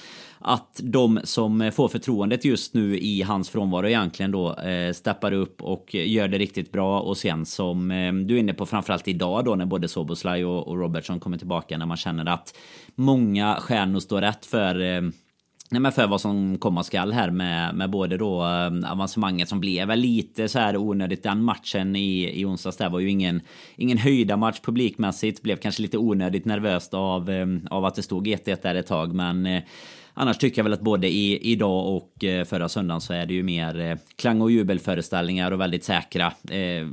att de som får förtroendet just nu i hans frånvaro egentligen då eh, steppar upp och gör det riktigt bra och sen som eh, du är inne på framförallt idag då när både Soboslaj och, och Robertson kommer tillbaka när man känner att många stjärnor står rätt för eh, Nej, men för vad som komma skall här med, med både då eh, avancemanget som blev lite så här onödigt. Den matchen i, i onsdags där var ju ingen, ingen höjda match publikmässigt. Blev kanske lite onödigt nervöst av, eh, av att det stod 1-1 där ett tag. Men eh, Annars tycker jag väl att både i, idag och eh, förra söndagen så är det ju mer eh, klang och jubelföreställningar och väldigt säkra. Eh,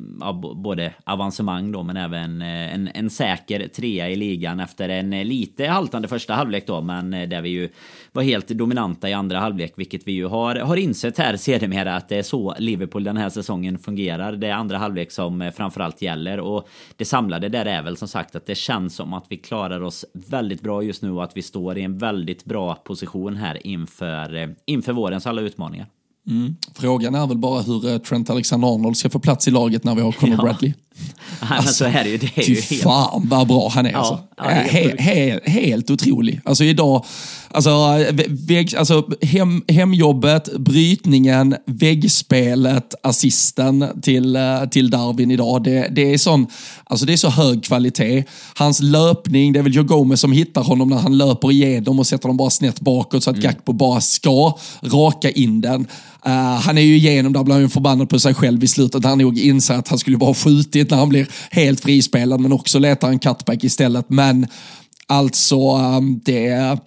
både avancemang då men även eh, en, en säker trea i ligan efter en eh, lite haltande första halvlek då men eh, där vi ju var helt dominanta i andra halvlek vilket vi ju har, har insett här sedermera att det är så Liverpool den här säsongen fungerar. Det är andra halvlek som framförallt gäller och det samlade där är väl som sagt att det känns som att vi klarar oss väldigt bra just nu och att vi står i en väldigt bra position här inför, eh, inför vårens alla utmaningar. Mm. Frågan är väl bara hur eh, Trent Alexander-Arnold ska få plats i laget när vi har Conor ja. Bradley. Alltså, så är det ju. Det är ju helt... fan vad bra han är. Ja, alltså. Ja, helt, helt, helt otrolig. Alltså idag, alltså, vägg, alltså hem, hemjobbet, brytningen, väggspelet, assisten till, eh, till Darwin idag. Det, det, är sån, alltså det är så hög kvalitet. Hans löpning, det är väl Joe Gomez som hittar honom när han löper igenom och sätter dem bara snett bakåt så att mm. Gakpo bara ska raka in den. Uh, han är ju igenom där, blir han förbannad på sig själv i slutet. Han nog inser att han skulle bara skjutit när han blir helt frispelad, men också letar en cutback istället. Men alltså, um, det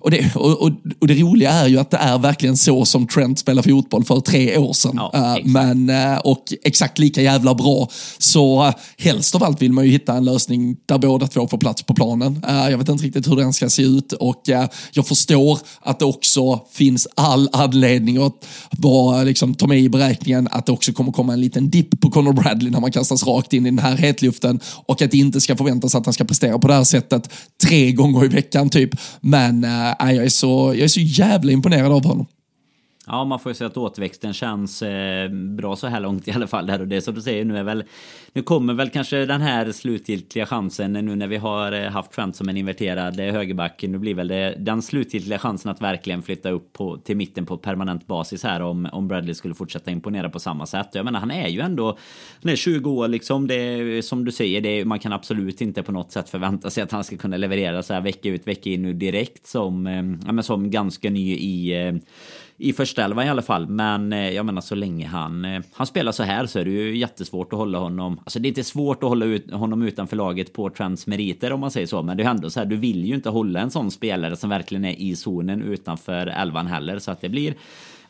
och det, och, och, och, det roliga är ju att det är verkligen så som Trent spelade fotboll för tre år sedan. Ja, uh, men, uh, och exakt lika jävla bra. Så uh, helst av allt vill man ju hitta en lösning där båda två får plats på planen. jag vet inte riktigt hur den ska se ut och jag förstår att det också finns all anledning att vara, liksom, ta med i beräkningen att det också kommer komma en liten dipp på Conor Bradley när man kastas rakt in i den här hetluften och att det inte ska förväntas att han ska prestera på det här sättet tre gånger i veckan typ. Men jag, är så, jag är så jävla imponerad av honom. Ja, man får ju säga att återväxten känns eh, bra så här långt i alla fall. Där. Och det som du säger, nu är väl... Nu kommer väl kanske den här slutgiltiga chansen nu när vi har eh, haft Trent som en inverterad eh, högerback. Nu blir väl det den slutgiltiga chansen att verkligen flytta upp på, till mitten på permanent basis här om, om Bradley skulle fortsätta imponera på samma sätt. Jag menar, han är ju ändå... Han är 20 år liksom. Det är, som du säger, det är, man kan absolut inte på något sätt förvänta sig att han ska kunna leverera så här vecka ut, vecka in nu direkt som, eh, ja, men som ganska ny i eh, i första elvan i alla fall. Men eh, jag menar så länge han, eh, han spelar så här så är det ju jättesvårt att hålla honom. Alltså det är inte svårt att hålla ut, honom utanför laget på Trents meriter om man säger så. Men det är ändå så här, du vill ju inte hålla en sån spelare som verkligen är i zonen utanför elvan heller. Så att det blir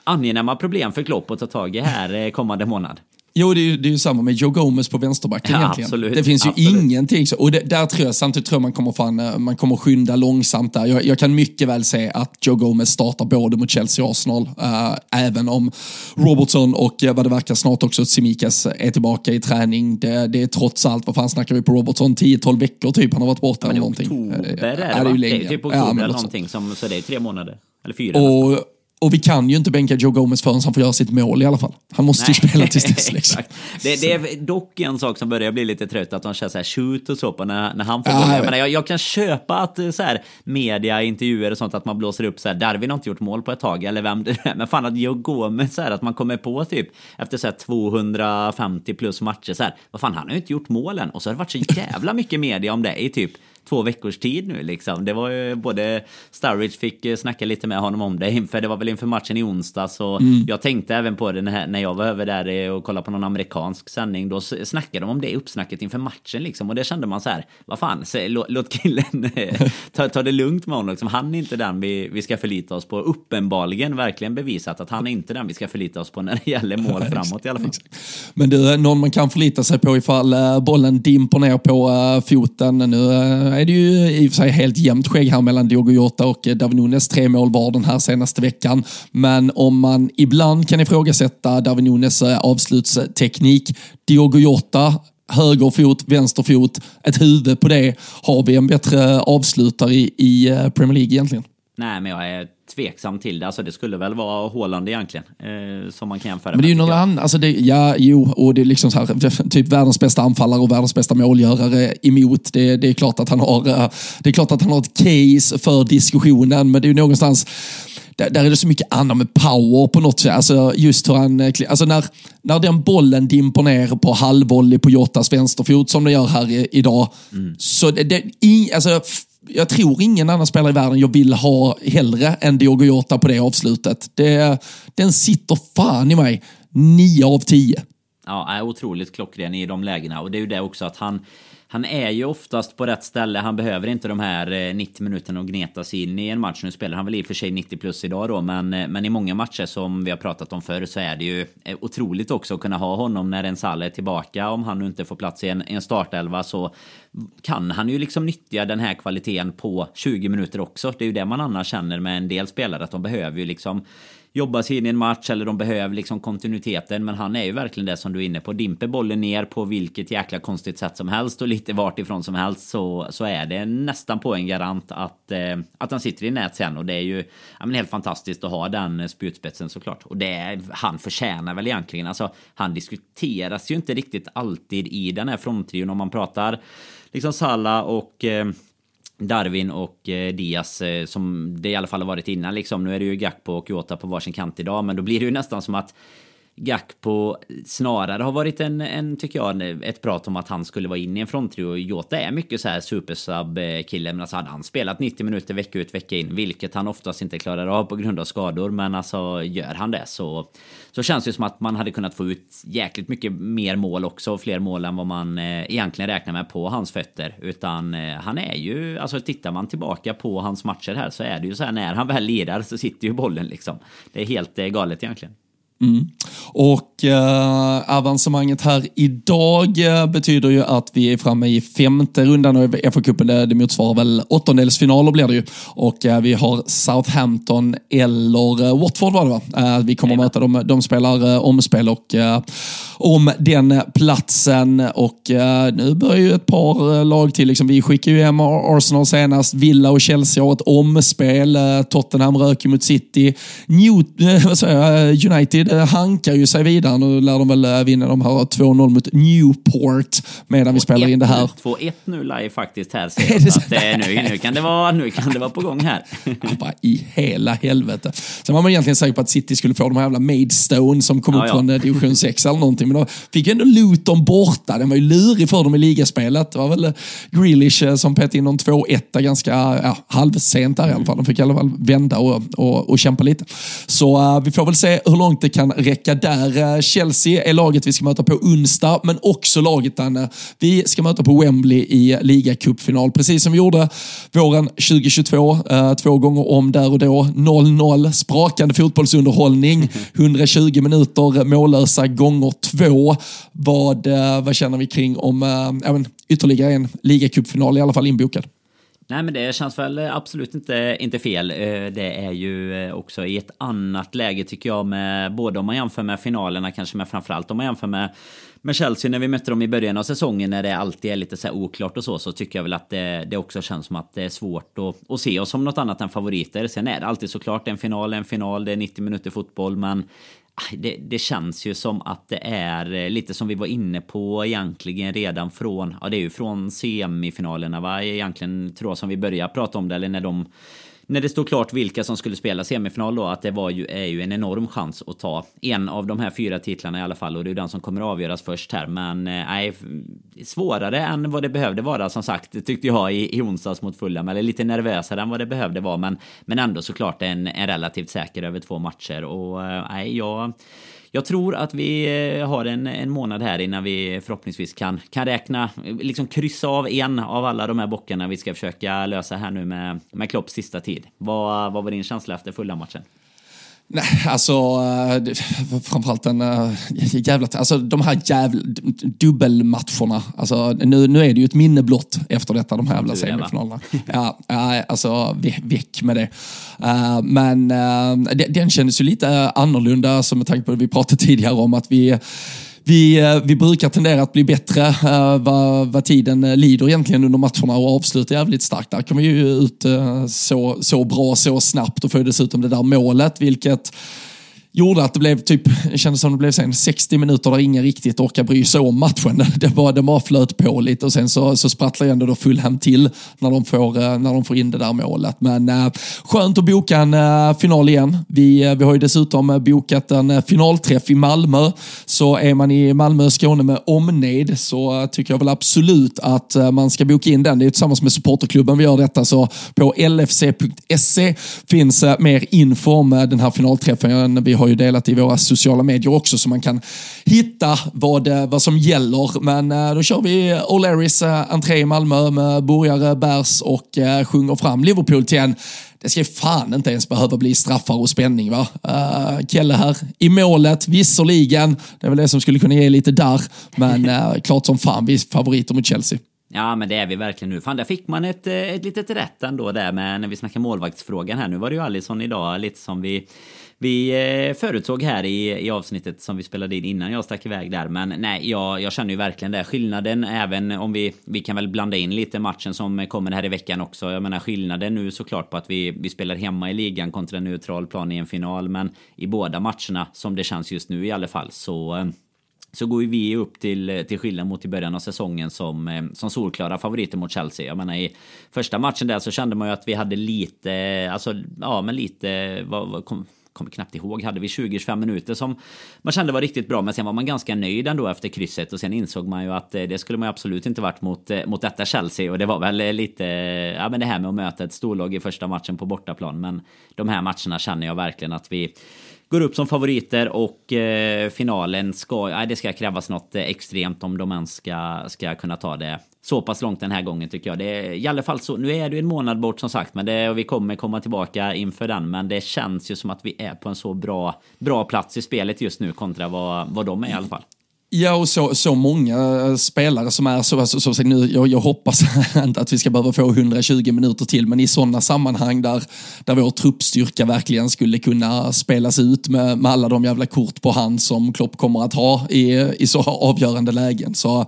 angenäma problem för Klopp att ta tag i här eh, kommande månad. Jo, det är ju, det är ju samma med Joe Gomez på vänsterbacken ja, egentligen. Absolut, det finns ju absolut. ingenting. Så, och det, där tror jag, samtidigt tror jag man kommer, fan, eh, man kommer skynda långsamt där. Jag, jag, kan mycket väl se att Joe Gomez startar både mot Chelsea och Arsenal. Uh, även om Robertson och uh, vad det verkar snart också Simikas är tillbaka i träning. Det, det är trots allt, vad fan snackar vi på Robertson? 10-12 veckor typ han har varit borta. Ja, eller någonting. Oktober är det, det, är det är typ oktober ja, eller någonting, som, så det är tre månader. Eller fyra och. Och vi kan ju inte bänka Joe Gomez förrän han får göra sitt mål i alla fall. Han måste Nej. ju spela tills dess. Liksom. det, det, är dock en sak som börjar bli lite trött, att de kör så här shoot och så på när, när han får ja, jag, jag, jag, kan köpa att eh, så här, media, intervjuer och sånt, att man blåser upp så här, Darwin har inte gjort mål på ett tag, eller vem det är. Men fan att Joe Gomez, så här, att man kommer på typ efter så här 250 plus matcher, så här, vad fan, han har ju inte gjort målen. Och så har det varit så jävla mycket media om det i typ två veckors tid nu liksom. Det var ju både Sturridge fick eh, snacka lite med honom om det inför, det var väl inför matchen i onsdags och mm. jag tänkte även på det när, när jag var över där eh, och kollade på någon amerikansk sändning. Då snackade de om det uppsnacket inför matchen liksom och det kände man så här, vad fan, låt killen eh, ta, ta det lugnt med honom liksom. Han är inte den vi, vi ska förlita oss på. Uppenbarligen verkligen bevisat att han är inte den vi ska förlita oss på när det gäller mål framåt i alla fall. Men du, någon man kan förlita sig på ifall bollen dimper ner på foten. Nu är det ju i och för sig helt jämnt skägg här mellan Diogo Jota och eh, David Nunes. Tre mål var den här senaste veckan. Men om man ibland kan ifrågasätta David Nunes eh, avslutsteknik, Diogo Jota höger fot, vänster fot, ett huvud på det. Har vi en bättre avslutare i, i eh, Premier League egentligen? Nej, men jag är tveksam till det. Alltså det skulle väl vara Håland egentligen. Eh, som man kan jämföra Men det är ju någon annan, alltså det, ja, jo, och det är liksom så här, typ världens bästa anfallare och världens bästa målgörare emot. Det, det, är klart att han har, eh, det är klart att han har ett case för diskussionen, men det är ju någonstans där, där är det så mycket annat med power på något sätt. Alltså just hur han, alltså när, när den bollen dimper ner på halvvolley på Jottas vänsterfot som det gör här i, idag. Mm. Så det, det i, alltså, jag tror ingen annan spelare i världen jag vill ha hellre än Diogo Jota på det avslutet. Det, den sitter fan i mig. 9 av 10. Ja, är otroligt klockren i de lägena och det är ju det också att han han är ju oftast på rätt ställe. Han behöver inte de här eh, 90 minuterna och gneta sig in i en match. Nu spelar han väl i och för sig 90 plus idag då, men, eh, men i många matcher som vi har pratat om förr så är det ju eh, otroligt också att kunna ha honom när en Salah är tillbaka. Om han nu inte får plats i en, en startelva så kan han ju liksom nyttja den här kvaliteten på 20 minuter också. Det är ju det man annars känner med en del spelare, att de behöver ju liksom jobba sig in i en match eller de behöver liksom kontinuiteten. Men han är ju verkligen det som du är inne på. Dimper bollen ner på vilket jäkla konstigt sätt som helst och lite vart ifrån som helst så, så är det nästan på en garant att, eh, att han sitter i nät sen. Och det är ju ja, men helt fantastiskt att ha den spjutspetsen såklart. Och det är, han förtjänar väl egentligen. Alltså, han diskuteras ju inte riktigt alltid i den här fronttrion om man pratar liksom Salla och eh, Darwin och eh, Diaz eh, som det i alla fall har varit innan liksom. Nu är det ju Gakpo och Jota på varsin kant idag, men då blir det ju nästan som att Gakpo snarare har varit en, en, tycker jag, ett prat om att han skulle vara inne i en fronttrio. Jota är mycket så här supersub-kille, eh, men alltså hade han spelat 90 minuter vecka ut vecka in, vilket han oftast inte klarar av på grund av skador, men alltså gör han det så, så känns det som att man hade kunnat få ut jäkligt mycket mer mål också, fler mål än vad man eh, egentligen räknar med på hans fötter. Utan eh, han är ju, alltså tittar man tillbaka på hans matcher här så är det ju så här när han väl lirar så sitter ju bollen liksom. Det är helt galet egentligen. Mm. Och eh, avancemanget här idag eh, betyder ju att vi är framme i femte rundan och FA-cupen det, det motsvarar väl åttondelsfinaler blir det ju. Och eh, vi har Southampton eller eh, Watford var det va? Eh, vi kommer att möta dem, de spelar eh, omspel och om den platsen och nu börjar ju ett par lag till. Liksom, vi skickar ju hem Arsenal senast, Villa och Chelsea har ett omspel, Tottenham rök mot City, New, United Eh, hankar ju sig vidare. Nu lär de väl eh, vinna. De har 2-0 mot Newport medan vi spelar in det här. 2-1 nu live faktiskt här. Så att, eh, nu, nu, kan det vara, nu kan det vara på gång här. Bara I hela helvete. Sen var man egentligen säker på att City skulle få de här jävla Maidstone som kom ja, upp ja. från division 6 eller någonting. Men då fick ju ändå Luton borta. Den var ju lurig för dem i ligaspelet. Det var väl Grealish som petade in någon 2-1 ganska ja, halvsent där i alla fall. De fick i alla fall vända och, och, och kämpa lite. Så uh, vi får väl se hur långt det kan kan räcka där. Eh, Chelsea är laget vi ska möta på onsdag, men också laget Danne, vi ska möta på Wembley i ligacupfinal. Precis som vi gjorde våren 2022, eh, två gånger om där och då. 0-0, sprakande fotbollsunderhållning, 120 minuter mållösa gånger två. Vad, eh, vad känner vi kring om äh, ytterligare en ligacupfinal i alla fall inbokad? Nej men det känns väl eh, absolut inte, inte fel. Eh, det är ju eh, också i ett annat läge tycker jag med både om man jämför med finalerna kanske men framförallt om man jämför med med Chelsea när vi mötte dem i början av säsongen när det alltid är lite så oklart och så så tycker jag väl att det, det också känns som att det är svårt att, att se oss som något annat än favoriter. Sen är det alltid såklart en final, en final, det är 90 minuter fotboll men det, det, känns ju som att det är eh, lite som vi var inne på egentligen redan från, ja det är ju från semifinalerna va, egentligen tror jag som vi började prata om det, eller när de när det stod klart vilka som skulle spela semifinal då, att det var ju, är ju en enorm chans att ta en av de här fyra titlarna i alla fall och det är den som kommer att avgöras först här. Men eh, nej, svårare än vad det behövde vara som sagt, tyckte jag i, i onsdags mot Fulham, eller lite nervösare än vad det behövde vara, men, men ändå såklart en, en relativt säker över två matcher och eh, nej, jag jag tror att vi eh, har en, en månad här innan vi förhoppningsvis kan, kan räkna, liksom kryssa av en av alla de här bockarna vi ska försöka lösa här nu med, med Klopps sista tid. Vad, vad var din känsla efter fulla matchen? Nej, alltså äh, framförallt den äh, jävla, alltså de här jävla dubbelmatcherna. Alltså, nu, nu är det ju ett minne blott efter detta, de här jävla semifinalerna. Ja, alltså väck med det. Uh, men den kändes ju lite annorlunda, som med tanke på att vi pratade tidigare om att vi vi, eh, vi brukar tendera att bli bättre uh, vad, vad tiden eh, lider egentligen under matcherna och avsluta jävligt starkt. Där kom vi ju ut uh, så, så bra så snabbt och får dessutom det där målet, vilket gjorde att det blev typ, det kändes som det blev sen 60 minuter där ingen riktigt orkar bry sig om matchen. Det bara, det bara flöt på lite och sen så, så sprattlar ändå då Fulham till när de, får, eh, när de får in det där målet. Men äh, skönt att boka en äh, final igen. Vi, vi har ju dessutom bokat en finalträff i Malmö. Så är man i Malmö och Skåne med omnejd så tycker jag väl absolut att man ska boka in den. Det är tillsammans med supporterklubben vi gör detta. Så på lfc.se finns mer info om den här finalträffen. Vi har ju delat i våra sociala medier också så man kan hitta vad, vad som gäller. Men eh, då kör vi O'Larrys eh, entré i Malmö med burgare, bärs och eh, sjunger fram Liverpool till en det ska fan inte ens behöva bli straffar och spänning. va? Uh, Kelle här i målet, visserligen. Det är väl det som skulle kunna ge lite där. Men uh, klart som fan, vi är favoriter mot Chelsea. Ja, men det är vi verkligen nu. Fan, där fick man ett, ett litet rätt ändå där med när vi snackar målvaktsfrågan här. Nu var det ju Alisson idag, lite som vi vi eh, förutsåg här i, i avsnittet som vi spelade in innan jag stack iväg där. Men nej, jag, jag känner ju verkligen det. Skillnaden, även om vi, vi kan väl blanda in lite matchen som kommer här i veckan också. Jag menar skillnaden nu såklart på att vi, vi spelar hemma i ligan kontra en neutral plan i en final. Men i båda matcherna, som det känns just nu i alla fall, så eh, så går ju vi upp till, till skillnad mot i början av säsongen som, eh, som solklara favoriter mot Chelsea. Jag menar i första matchen där så kände man ju att vi hade lite, alltså ja men lite, vad, vad kom, kommer knappt ihåg, hade vi 20-25 minuter som man kände var riktigt bra. Men sen var man ganska nöjd ändå efter krysset och sen insåg man ju att eh, det skulle man absolut inte varit mot, eh, mot detta Chelsea. Och det var väl eh, lite, ja men det här med att möta ett storlag i första matchen på bortaplan. Men de här matcherna känner jag verkligen att vi går upp som favoriter och eh, finalen ska, ja, det ska krävas något eh, extremt om de ens ska, ska kunna ta det så pass långt den här gången tycker jag. Det är i alla fall så. Nu är det en månad bort som sagt, men det, och vi kommer komma tillbaka inför den. Men det känns ju som att vi är på en så bra, bra plats i spelet just nu kontra vad, vad de är i alla fall. Ja, och så, så många eh, spelare som är så, så, så nu, jag, jag hoppas inte att vi ska behöva få 120 minuter till, men i sådana sammanhang där, där vår truppstyrka verkligen skulle kunna spelas ut med, med alla de jävla kort på hand som Klopp kommer att ha i, i så avgörande lägen. Så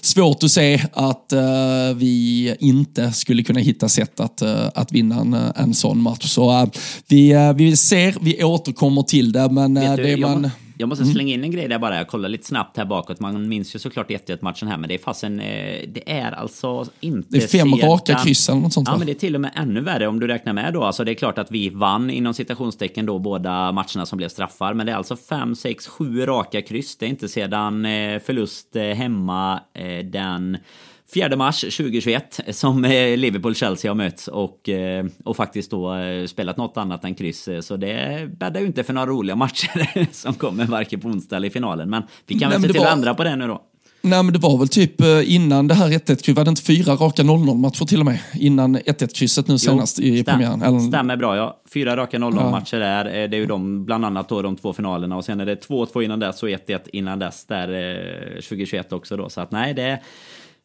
svårt att se att uh, vi inte skulle kunna hitta sätt att, uh, att vinna en, en sån match. Så uh, vi, vi ser, vi återkommer till det, men det man... Jag måste mm. slänga in en grej där bara. Jag kollar lite snabbt här bakåt. Man minns ju såklart 1 matchen här, men det är fasen... Eh, det är alltså inte... Det är fem sedan... raka kryss eller något sånt Ja, va? men det är till och med ännu värre om du räknar med då. Alltså det är klart att vi vann inom citationstecken då båda matcherna som blev straffar. Men det är alltså fem, sex, sju raka kryss. Det är inte sedan eh, förlust eh, hemma den 4 mars 2021 som eh, Liverpool-Chelsea har mötts och, eh, och faktiskt då eh, spelat något annat än kryss. Så det bäddar ju inte för några roliga matcher som kommer varken på onsdag eller i finalen. Men vi kan väl se till var... att ändra på det nu då. Nej men det var väl typ innan det här 1-1 var det inte fyra raka 0-0 matcher till och med? Innan 1-1 krysset nu senast i stäm, premiären. Eller... Stämmer bra ja. Fyra raka 0-0 ja. matcher där. Det är ju de, bland annat då de två finalerna och sen är det 2-2 innan dess och 1-1 innan dess där 2021 också då. Så att nej det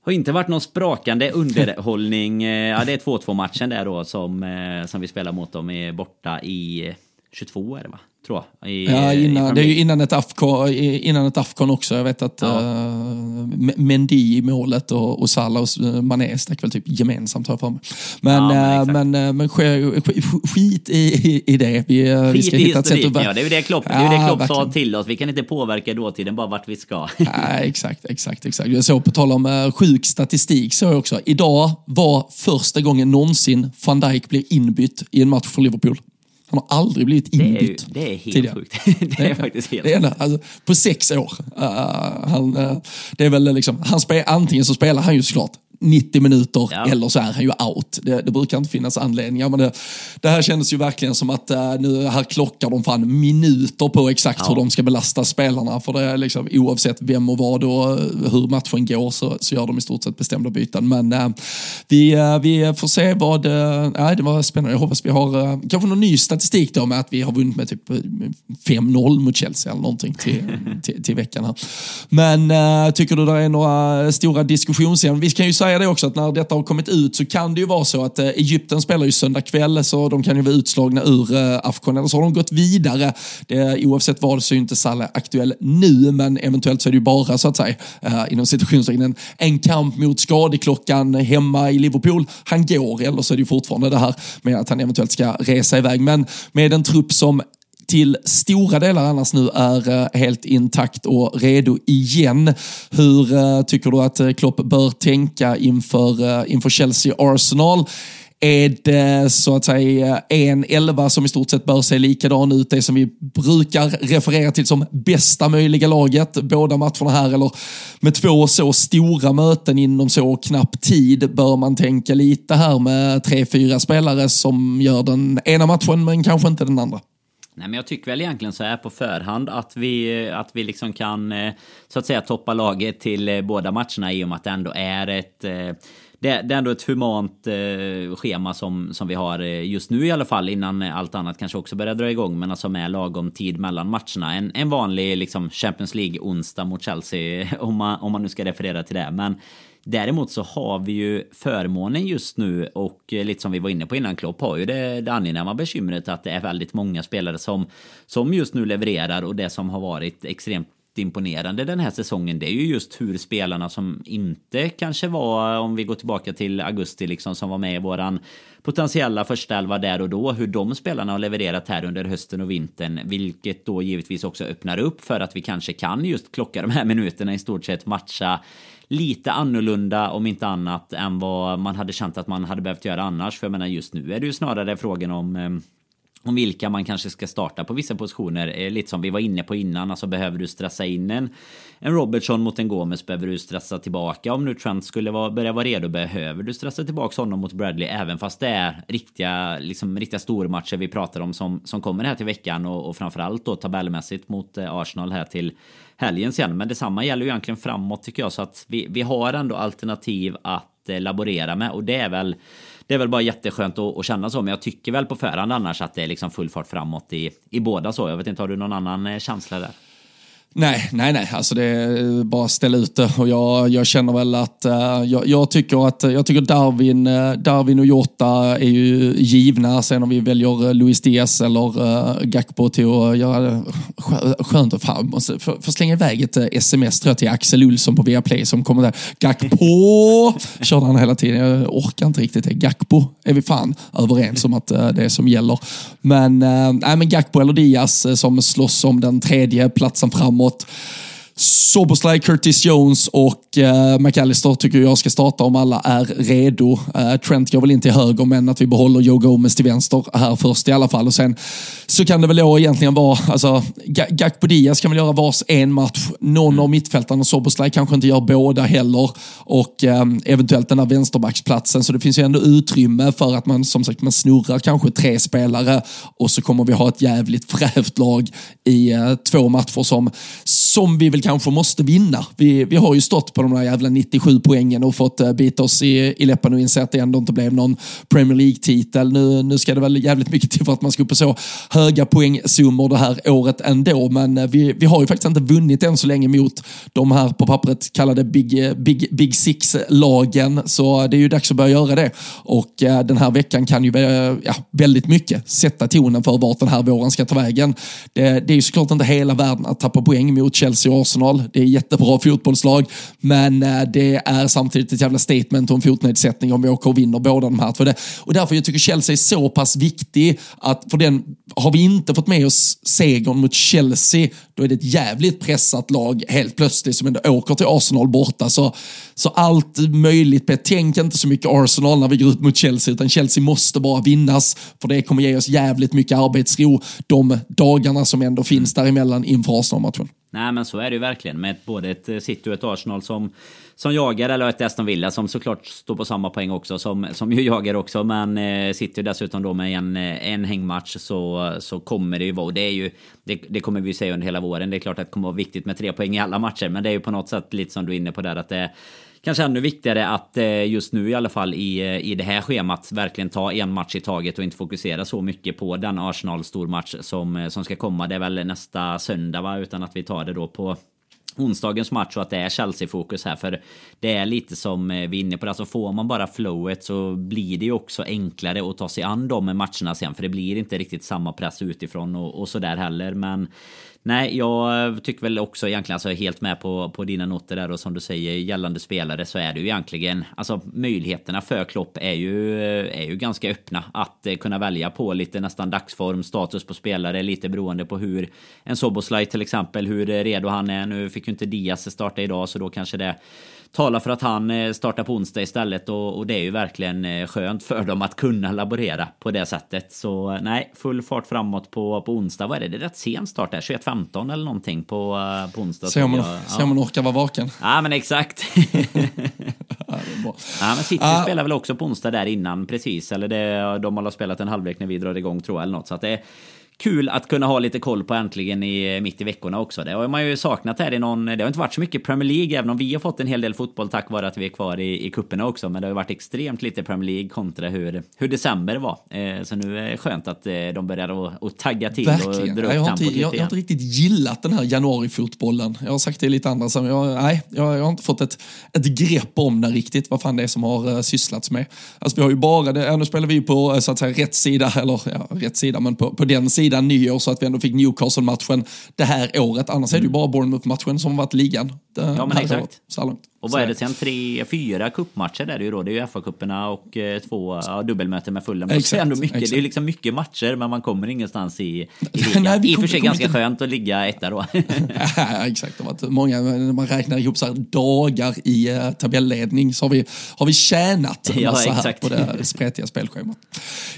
har inte varit någon sprakande underhållning. Eh, ja, det är 2-2 matchen där då som, eh, som vi spelar mot dem eh, borta i 22 är det va? tror jag. I, ja, innan, det är ju innan ett, Afcon, innan ett Afcon också. Jag vet att ja. uh, Mendy i målet och, och Salah och eh, Mané stack väl typ gemensamt har jag för mig. Men, ja, men, uh, men, uh, men skit i, i, i det. Vi, skit vi ska i hitta ett sätt att... Ja, det är ju det Klopp, ja, det, är det Klopp sa till oss. Vi kan inte påverka dåtiden, bara vart vi ska. ja, exakt, exakt, exakt. Jag såg på tal om sjuk statistik så jag också. Idag var första gången någonsin van Dijk blev inbytt i en match för Liverpool. Han har aldrig blivit inbytt. Det är, det är helt tidigare. sjukt. det är faktiskt helt det är, alltså, På sex år. Uh, han, uh, det är väl liksom, han spel, antingen så spelar han ju såklart 90 minuter ja. eller så är han ju out. Det, det brukar inte finnas anledningar. Men det, det, här kändes ju verkligen som att uh, nu här klockar de fan minuter på exakt ja. hur de ska belasta spelarna. För det är liksom oavsett vem och vad och hur matchen går så, så gör de i stort sett bestämda byten. Men uh, vi, uh, vi får se vad... Uh, det var spännande. Jag hoppas vi har kanske någon ny statistik då med att vi har vunnit med typ 5-0 mot Chelsea eller någonting till, till, till, veckan här. Men tycker du det är några stora diskussionsämnen? Vi kan ju säga säga det också att när detta har kommit ut så kan det ju vara så att eh, Egypten spelar ju söndag kväll så de kan ju vara utslagna ur eh, eller så har de gått vidare. Det, oavsett vad så är ju inte Salah aktuell nu men eventuellt så är det ju bara så att säga eh, inom situationstecken en kamp mot skadeklockan hemma i Liverpool. Han går eller så är det ju fortfarande det här med att han eventuellt ska resa iväg men med en trupp som till stora delar annars nu är eh, helt intakt och redo igen. Hur eh, tycker du att eh, Klopp bör tänka inför, inför Chelsea-Arsenal? Är det så att säga en elva som i stort sett bör se likadan ut, det som vi brukar referera till som bästa möjliga laget, båda matcherna här, eller med två så stora möten inom så knapp tid, bör man tänka lite här med tre, fyra spelare som gör den ena matchen men kanske inte den andra? Nej, men jag tycker väl egentligen så här på förhand att vi, att vi liksom kan eh, så att säga toppa laget till eh, båda matcherna i och med att det ändå är ett eh, det, är ändå ett humant schema som, som vi har just nu i alla fall innan allt annat kanske också börjar dra igång. Men alltså med lagom tid mellan matcherna. En, en vanlig liksom Champions League onsdag mot Chelsea om man, om man nu ska referera till det. Men Däremot så har vi ju förmånen just nu och eh, lite som vi var inne på innan Klopp har ju det, det angenäma bekymret att det är väldigt många spelare som, som just nu levererar och det som har varit extremt imponerande den här säsongen det är ju just hur spelarna som inte kanske var, om vi går tillbaka till augusti liksom, som var med i våran potentiella första elva där och då, hur de spelarna har levererat här under hösten och vintern, vilket då givetvis också öppnar upp för att vi kanske kan just klocka de här minuterna i stort sett matcha lite annorlunda om inte annat än vad man hade känt att man hade behövt göra annars. För jag menar just nu är det ju snarare frågan om eh, om vilka man kanske ska starta på vissa positioner. Eh, lite som vi var inne på innan, alltså behöver du stressa in en, en Robertson mot en Gomes, behöver du stressa tillbaka. Om nu Trent skulle vara, börja vara redo, behöver du stressa tillbaka honom mot Bradley, även fast det är riktiga, liksom, riktiga stormatcher vi pratar om som, som kommer här till veckan och, och framförallt då tabellmässigt mot eh, Arsenal här till helgen sen. Men detsamma gäller ju egentligen framåt tycker jag, så att vi, vi har ändå alternativ att eh, laborera med och det är väl det är väl bara jätteskönt att, att känna så. Men jag tycker väl på förhand annars att det är liksom full fart framåt i, i båda så. Jag vet inte, har du någon annan eh, känsla där? Nej, nej, nej, alltså det är bara att ställa ut det. Och jag, jag känner väl att uh, jag, jag, tycker att jag tycker Darwin, uh, Darwin och Jota är ju givna. Sen om vi väljer uh, Luis Diaz eller uh, Gakpo till att göra det skönt. att fan, måste för, för slänga iväg ett sms tror jag till Axel Olsson på Viaplay som kommer där. Gakpo! Körde han hela tiden. Jag orkar inte riktigt det. Gakpo är vi fan överens om att det är som gäller. Men, nej, men Gakpo eller Diaz som slåss om den tredje platsen framåt framåt. Soboslaj, Curtis Jones och uh, McAllister tycker jag ska starta om alla är redo. Uh, Trent går väl in till höger, men att vi behåller Joe Gomez till vänster här först i alla fall. Och sen så kan det väl då egentligen vara, alltså, Gakpo Diaz kan väl göra vars en match. Någon av mittfältarna Soboslaj kanske inte gör båda heller. Och um, eventuellt den här vänsterbacksplatsen. Så det finns ju ändå utrymme för att man som sagt man snurrar kanske tre spelare och så kommer vi ha ett jävligt frävt lag i uh, två matcher som, som vi väl kanske kanske måste vinna. Vi, vi har ju stått på de där jävla 97 poängen och fått eh, bita oss i, i läppen och inse att det ändå inte blev någon Premier League-titel. Nu, nu ska det väl jävligt mycket till för att man ska upp på så höga poängsummor det här året ändå. Men eh, vi, vi har ju faktiskt inte vunnit än så länge mot de här på pappret kallade Big, eh, Big, Big Six-lagen. Så det är ju dags att börja göra det. Och den här veckan kan ju ja, väldigt mycket sätta tonen för vart den här våren ska ta vägen. Det, det är ju såklart inte hela världen att tappa poäng mot Chelsea och Arsenal. Det är jättebra fotbollslag, men eh, det är samtidigt ett jävla statement och en fotnedsättning om vi åker och vinner båda de här. För det. Och därför jag tycker Chelsea är så pass viktig att för den, har vi inte fått med oss segern mot Chelsea, då är det ett jävligt pressat lag helt plötsligt som ändå åker till Arsenal borta. Så, så allt möjligt, tänk inte så mycket Arsenal när vi går ut mot Chelsea, utan Chelsea måste bara vinnas, för det kommer ge oss jävligt mycket arbetsro de dagarna som ändå finns däremellan inför Arsenal-matchen. Nej men så är det ju verkligen med både ett eh, City och ett Arsenal som, som jagar eller ett Aston Villa som såklart står på samma poäng också som, som ju jagar också. Men eh, City dessutom då med en, eh, en hängmatch så, så kommer det ju vara. Och det, är ju, det, det kommer vi säga under hela våren. Det är klart att det kommer vara viktigt med tre poäng i alla matcher. Men det är ju på något sätt lite som du är inne på där att det kanske ännu viktigare att eh, just nu i alla fall i, eh, i det här schemat verkligen ta en match i taget och inte fokusera så mycket på den Arsenal stormatch som, eh, som ska komma. Det är väl nästa söndag va? Utan att vi tar det då på onsdagens match och att det är Chelsea-fokus här. För det är lite som vi är inne på, alltså får man bara flowet så blir det ju också enklare att ta sig an de matcherna sen. För det blir inte riktigt samma press utifrån och, och sådär heller. Men Nej, jag tycker väl också egentligen, alltså helt med på, på dina noter där och som du säger gällande spelare så är det ju egentligen, alltså möjligheterna för Klopp är ju, är ju ganska öppna att eh, kunna välja på lite nästan dagsform, status på spelare, lite beroende på hur en Soboslaj till exempel, hur redo han är. Nu fick ju inte Diaz starta idag så då kanske det talar för att han eh, startar på onsdag istället och, och, det är ju verkligen eh, skönt för dem att kunna laborera på det sättet. Så nej, full fart framåt på, på onsdag. Vad är det? Det är rätt sen start där, 21.15 eller någonting på, på onsdag. Se om man, ja. man orkar vara vaken. Ja, men exakt. ja, men City uh. spelar väl också på onsdag där innan precis. Eller det, de har spelat en halvlek när vi drar igång tror jag eller något. Så att det kul att kunna ha lite koll på äntligen i, mitt i veckorna också. Det har man ju saknat här i någon... Det har inte varit så mycket Premier League, även om vi har fått en hel del fotboll tack vare att vi är kvar i, i kupperna också. Men det har ju varit extremt lite Premier League kontra hur, hur december var. Eh, så nu är det skönt att eh, de börjar att, att tagga till Verkligen. och dra upp jag, har inte, jag, jag, har inte riktigt gillat den här januarifotbollen. Jag har sagt det i lite andra jag, nej, jag, jag, har inte fått ett, ett grepp om den riktigt, vad fan det är som har uh, sysslats med. Alltså vi har ju bara, det, nu spelar vi på så att säga rätt sida, eller ja, rätt sida, men på, på den sidan nyår så att vi ändå fick Newcastle-matchen det här året. Annars mm. är det ju mm. bara Bournemouth-matchen som varit ligan. Ja, men exakt. så långt. Och vad är det sen? Tre, fyra kuppmatcher där det är ju då. Det är ju FA-cuperna och eh, två ja, dubbelmöten med Fulham. Exakt, ändå mycket, exakt. Det är liksom mycket matcher men man kommer ingenstans i, i ligan. Nej, I och för sig ganska inte... skönt att ligga etta då. ja, exakt. Det varit många, när man räknar ihop så här dagar i uh, tabelledning så har vi, har vi tjänat en massa ja, här på det spretiga spelschemat.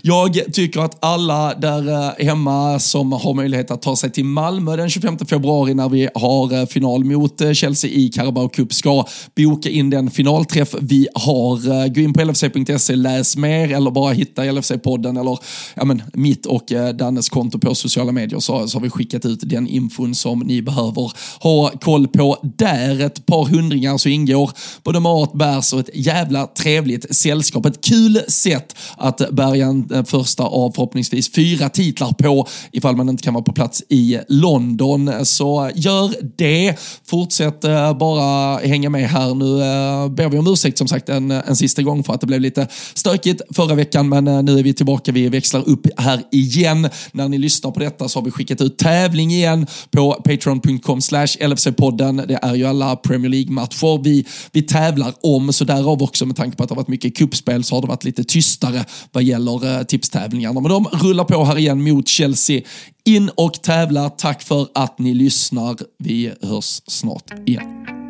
Jag tycker att alla där uh, hemma som har möjlighet att ta sig till Malmö den 25 februari när vi har final mot Chelsea i Carabao Cup ska boka in den finalträff vi har. Eh, gå in på LFC.se, läs mer eller bara hitta LFC-podden eller ja, men, mitt och eh, Dannes konto på sociala medier så, så har vi skickat ut den infon som ni behöver ha koll på. Där ett par hundringar så ingår både mat, bärs och ett jävla trevligt sällskap. Ett kul sätt att bärga en eh, första av förhoppningsvis fyra titlar på ifall man inte kan vara på plats i London. Så gör det. Fortsätt bara hänga med här här. Nu eh, ber vi om ursäkt som sagt en, en sista gång för att det blev lite stökigt förra veckan, men eh, nu är vi tillbaka. Vi växlar upp här igen. När ni lyssnar på detta så har vi skickat ut tävling igen på patreon.com slash LFC-podden. Det är ju alla Premier League-matcher vi, vi tävlar om, så därav också med tanke på att det har varit mycket kuppspel så har det varit lite tystare vad gäller eh, tipstävlingarna. Men de rullar på här igen mot Chelsea. In och tävla. Tack för att ni lyssnar. Vi hörs snart igen.